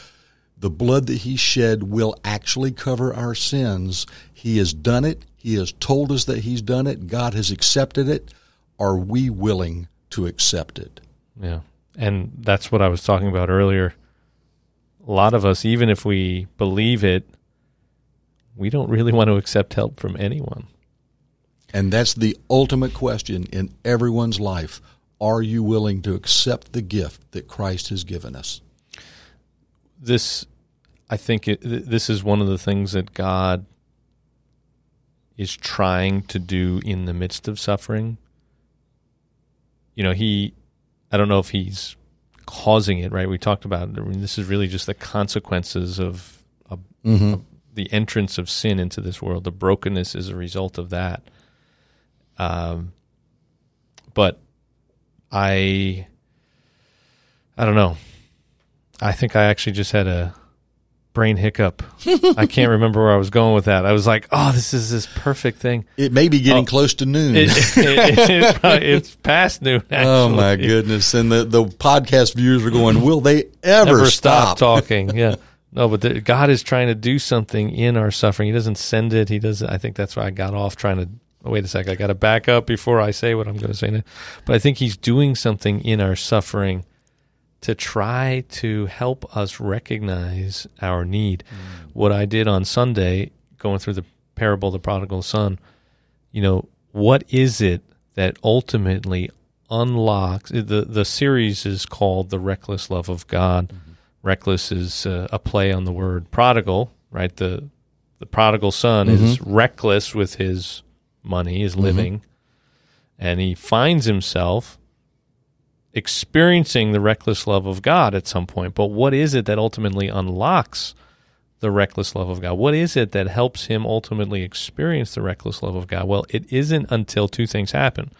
The blood that he shed will actually cover our sins. He has done it. He has told us that He's done it. God has accepted it. Are we willing to accept it? Yeah. And that's what I was talking about earlier. A lot of us, even if we believe it, we don't really want to accept help from anyone. And that's the ultimate question in everyone's life. Are you willing to accept the gift that Christ has given us? This, I think, it, this is one of the things that God is trying to do in the midst of suffering. You know, he, I don't know if he's causing it, right? We talked about, I mean, this is really just the consequences of, mm-hmm. of the entrance of sin into this world. The brokenness is a result of that. Um, but I, I don't know. I think I actually just had a brain hiccup. I can't remember where I was going with that. I was like, "Oh, this is this perfect thing." It may be getting oh, close to noon. It, it, it, it's past noon. Oh, actually. Oh my goodness! And the the podcast viewers are going, "Will they ever, ever stop? stop talking?" Yeah. No, but the, God is trying to do something in our suffering. He doesn't send it. He doesn't. I think that's why I got off trying to oh, wait a sec, I got to back up before I say what I'm going to say. Now. But I think he's doing something in our suffering to try to help us recognize our need. Mm. What I did on Sunday, going through the parable of the prodigal son, you know, what is it that ultimately unlocks the the series is called the reckless love of God. Mm-hmm. Reckless is uh, a play on the word prodigal, right? The the prodigal son mm-hmm. is reckless with his money, his mm-hmm. living, and he finds himself experiencing the reckless love of God at some point. But what is it that ultimately unlocks the reckless love of God? What is it that helps him ultimately experience the reckless love of God? Well, it isn't until two things happen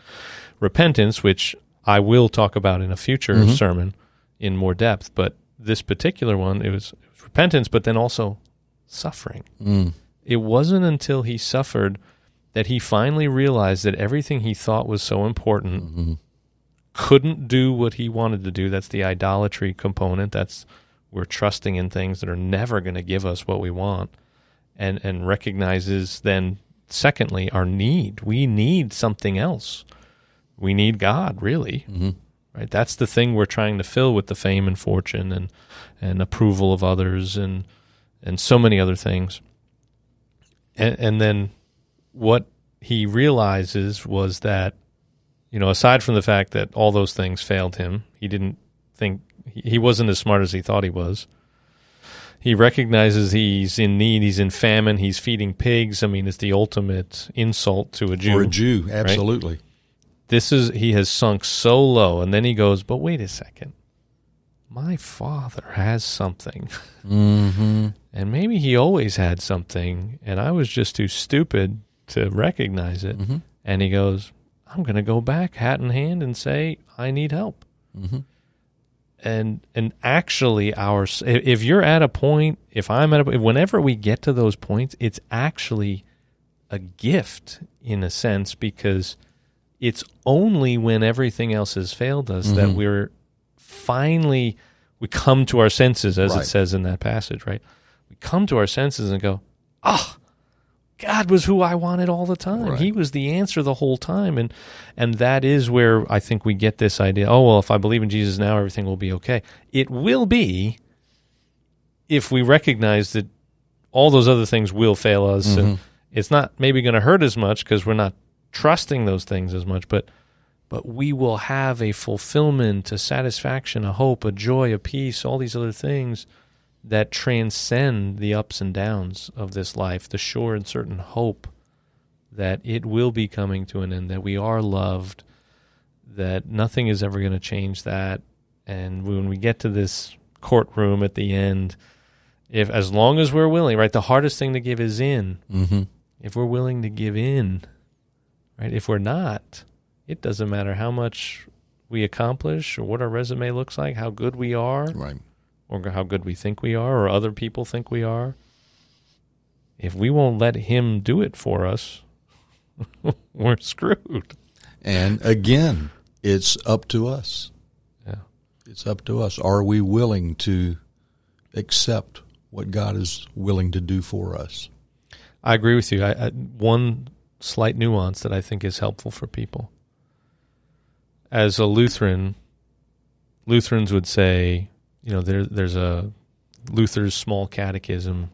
repentance, which I will talk about in a future mm-hmm. sermon in more depth, but this particular one, it was, it was repentance, but then also suffering. Mm. It wasn't until he suffered that he finally realized that everything he thought was so important mm-hmm. Couldn't do what he wanted to do. That's the idolatry component. That's we're trusting in things that are never going to give us what we want, and and recognizes then secondly our need. We need something else. We need God, really. Mm-hmm. Right. That's the thing we're trying to fill with the fame and fortune and and approval of others and and so many other things. And, and then what he realizes was that, you know, aside from the fact that all those things failed him, he didn't think he wasn't as smart as he thought he was. He recognizes he's in need. He's in famine. He's feeding pigs. I mean, it's the ultimate insult to a Jew. For a Jew, absolutely. Right? This is he has sunk so low, and then he goes, "But wait a second, my father has something, mm-hmm. and maybe he always had something, and I was just too stupid to recognize it." Mm-hmm. And he goes, "I'm going to go back, hat in hand, and say I need help." Mm-hmm and and actually our if you're at a point if i'm at a whenever we get to those points it's actually a gift in a sense because it's only when everything else has failed us mm-hmm. that we're finally we come to our senses as right. it says in that passage right we come to our senses and go ah oh, God was who I wanted all the time. Right. He was the answer the whole time, and and that is where I think we get this idea. Oh well, if I believe in Jesus now, everything will be okay. It will be if we recognize that all those other things will fail us, mm-hmm. and it's not maybe going to hurt as much because we're not trusting those things as much, but but we will have a fulfillment, a satisfaction, a hope, a joy, a peace, all these other things that transcend the ups and downs of this life, the sure and certain hope that it will be coming to an end, that we are loved, that nothing is ever going to change that. And when we get to this courtroom at the end, if as long as we're willing, right, the hardest thing to give is in. Mm-hmm. If we're willing to give in, right, if we're not, it doesn't matter how much we accomplish or what our resume looks like, how good we are. Right or how good we think we are or other people think we are, if we won't let Him do it for us, we're screwed. And again, it's up to us. Yeah. It's up to us. Are we willing to accept what God is willing to do for us? I agree with you. I, I, one slight nuance that I think is helpful for people. As a Lutheran, Lutherans would say you know, there, there's a Luther's small catechism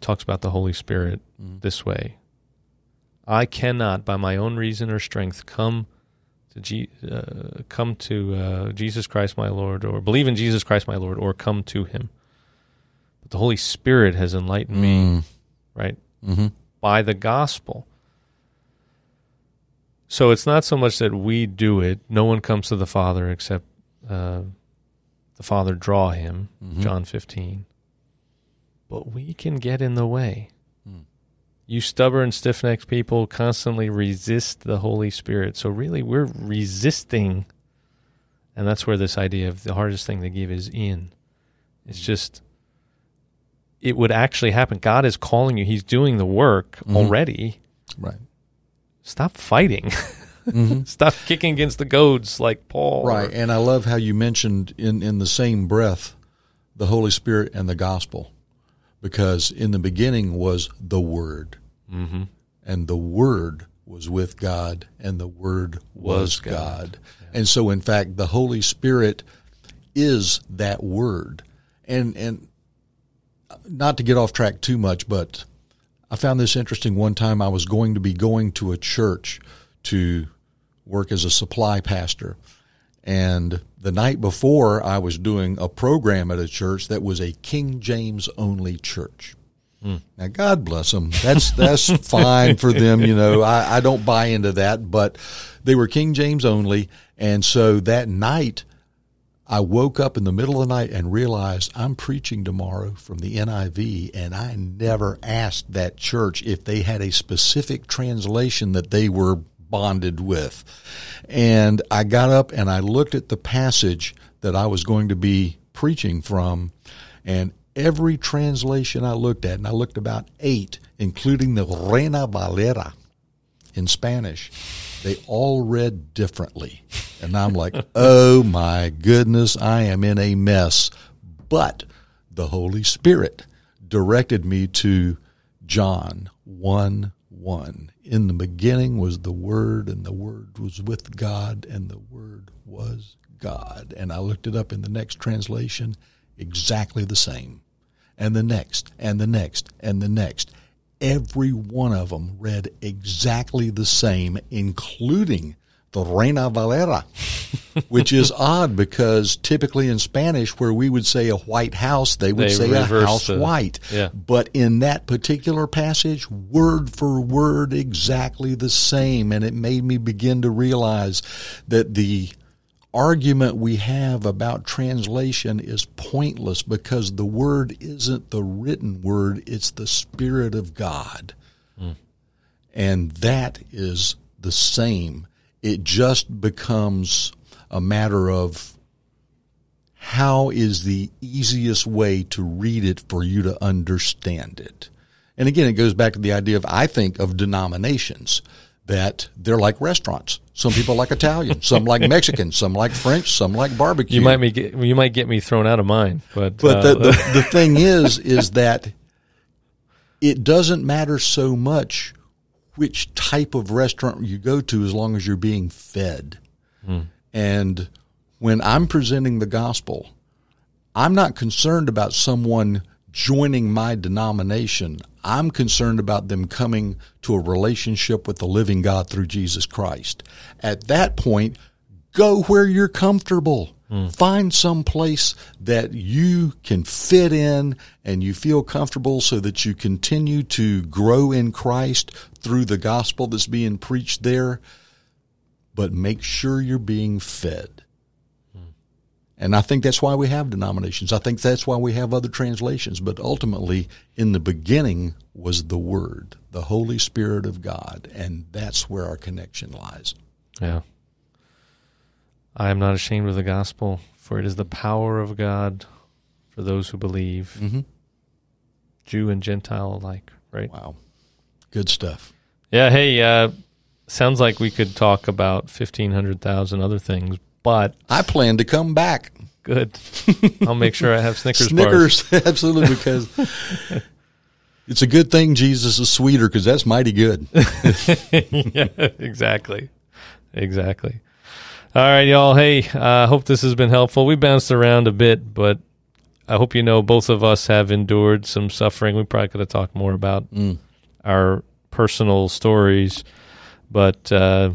talks about the Holy Spirit mm. this way. I cannot, by my own reason or strength, come to G, uh, come to uh, Jesus Christ my Lord, or believe in Jesus Christ my Lord, or come to Him. But the Holy Spirit has enlightened mm. me, right, mm-hmm. by the gospel. So it's not so much that we do it; no one comes to the Father except uh, the Father draw him, mm-hmm. John 15. But we can get in the way. Mm. You stubborn, stiff necked people constantly resist the Holy Spirit. So, really, we're resisting. And that's where this idea of the hardest thing to give is in. It's just, it would actually happen. God is calling you, He's doing the work mm-hmm. already. Right. Stop fighting. mm-hmm. stop kicking against the goads like Paul. Right. Or, and I love how you mentioned in, in the same breath the Holy Spirit and the gospel, because in the beginning was the Word. Mm-hmm. And the Word was with God, and the Word Was was, God. God. And so, in fact, the Holy Spirit is that Word. And and not to get off track too much, but I found this interesting. One time, I was going to be going to a church to work as a supply pastor. And the night before, I was doing a program at a church that was a King James only church. Hmm. Now, God bless them. That's that's fine for them. You know, I, I don't buy into that, but they were King James only, and so that night, I woke up in the middle of the night and realized I'm preaching tomorrow from the NIV, and I never asked that church if they had a specific translation that they were bonded with. And I got up and I looked at the passage that I was going to be preaching from, and every translation I looked at, and I looked about eight, including the Reina Valera in Spanish, they all read differently. And I'm like, oh my goodness, I am in a mess. But the Holy Spirit directed me to John 1 1. In the beginning was the Word, and the Word was with God, and the Word was God. And I looked it up in the next translation, exactly the same. And the next, and the next, and the next. Every one of them read exactly the same, including the Reina Valera, which is odd because typically in Spanish, where we would say a white house, they would They say a house the- white. yeah. But in that particular passage, word for word, exactly the same. And it made me begin to realize that the argument we have about translation is pointless because the word isn't the written word, it's the Spirit of God. Hmm. And that is the same. It just becomes a matter of how is the easiest way to read it for you to understand it. And again, it goes back to the idea of, I think, of denominations that they're like restaurants. Some people like Italian, some like Mexican, some like French, some like barbecue. You might me get you might get me thrown out of mine, but But uh, the, the, the thing is, is that it doesn't matter so much which type of restaurant you go to as long as you're being fed. Hmm. And when I'm presenting the gospel, I'm not concerned about someone joining my denomination. I'm concerned about them coming to a relationship with the living God through Jesus Christ. At that point, go where you're comfortable. Find some place that you can fit in and you feel comfortable so that you continue to grow in Christ through the gospel that's being preached there. But make sure you're being fed. And I think that's why we have denominations. I think that's why we have other translations. But ultimately, in the beginning was the Word, the Holy Spirit of God. And that's where our connection lies. Yeah. I am not ashamed of the gospel, for it is the power of God for those who believe, Mm-hmm. Jew and Gentile alike, right? Wow. Good stuff. Yeah, hey, uh, sounds like we could talk about 1,500,000 other things, but I plan to come back. good. I'll make sure I have Snickers, bars. Snickers, absolutely, because it's a good thing Jesus is sweeter because that's mighty good. yeah, exactly. Exactly. All right, y'all. Hey, I uh, hope this has been helpful. We bounced around a bit, but I hope you know both of us have endured some suffering. We probably could have talked more about our personal stories, but uh,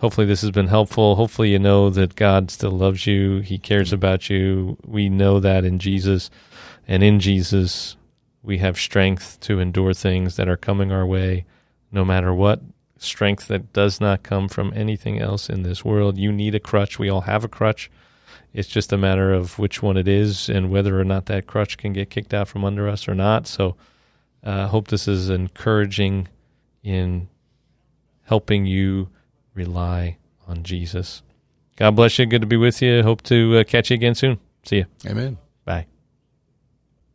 hopefully this has been helpful. Hopefully you know that God still loves you. He cares about you. We know that in Jesus, and in Jesus we have strength to endure things that are coming our way, no matter what. Strength that does not come from anything else in this world. You need a crutch. We all have a crutch. It's just a matter of which one it is and whether or not that crutch can get kicked out from under us or not. So, I uh, hope this is encouraging in helping you rely on Jesus. God bless you. Good to be with you. Hope to uh, catch you again soon. See you. Amen. Bye.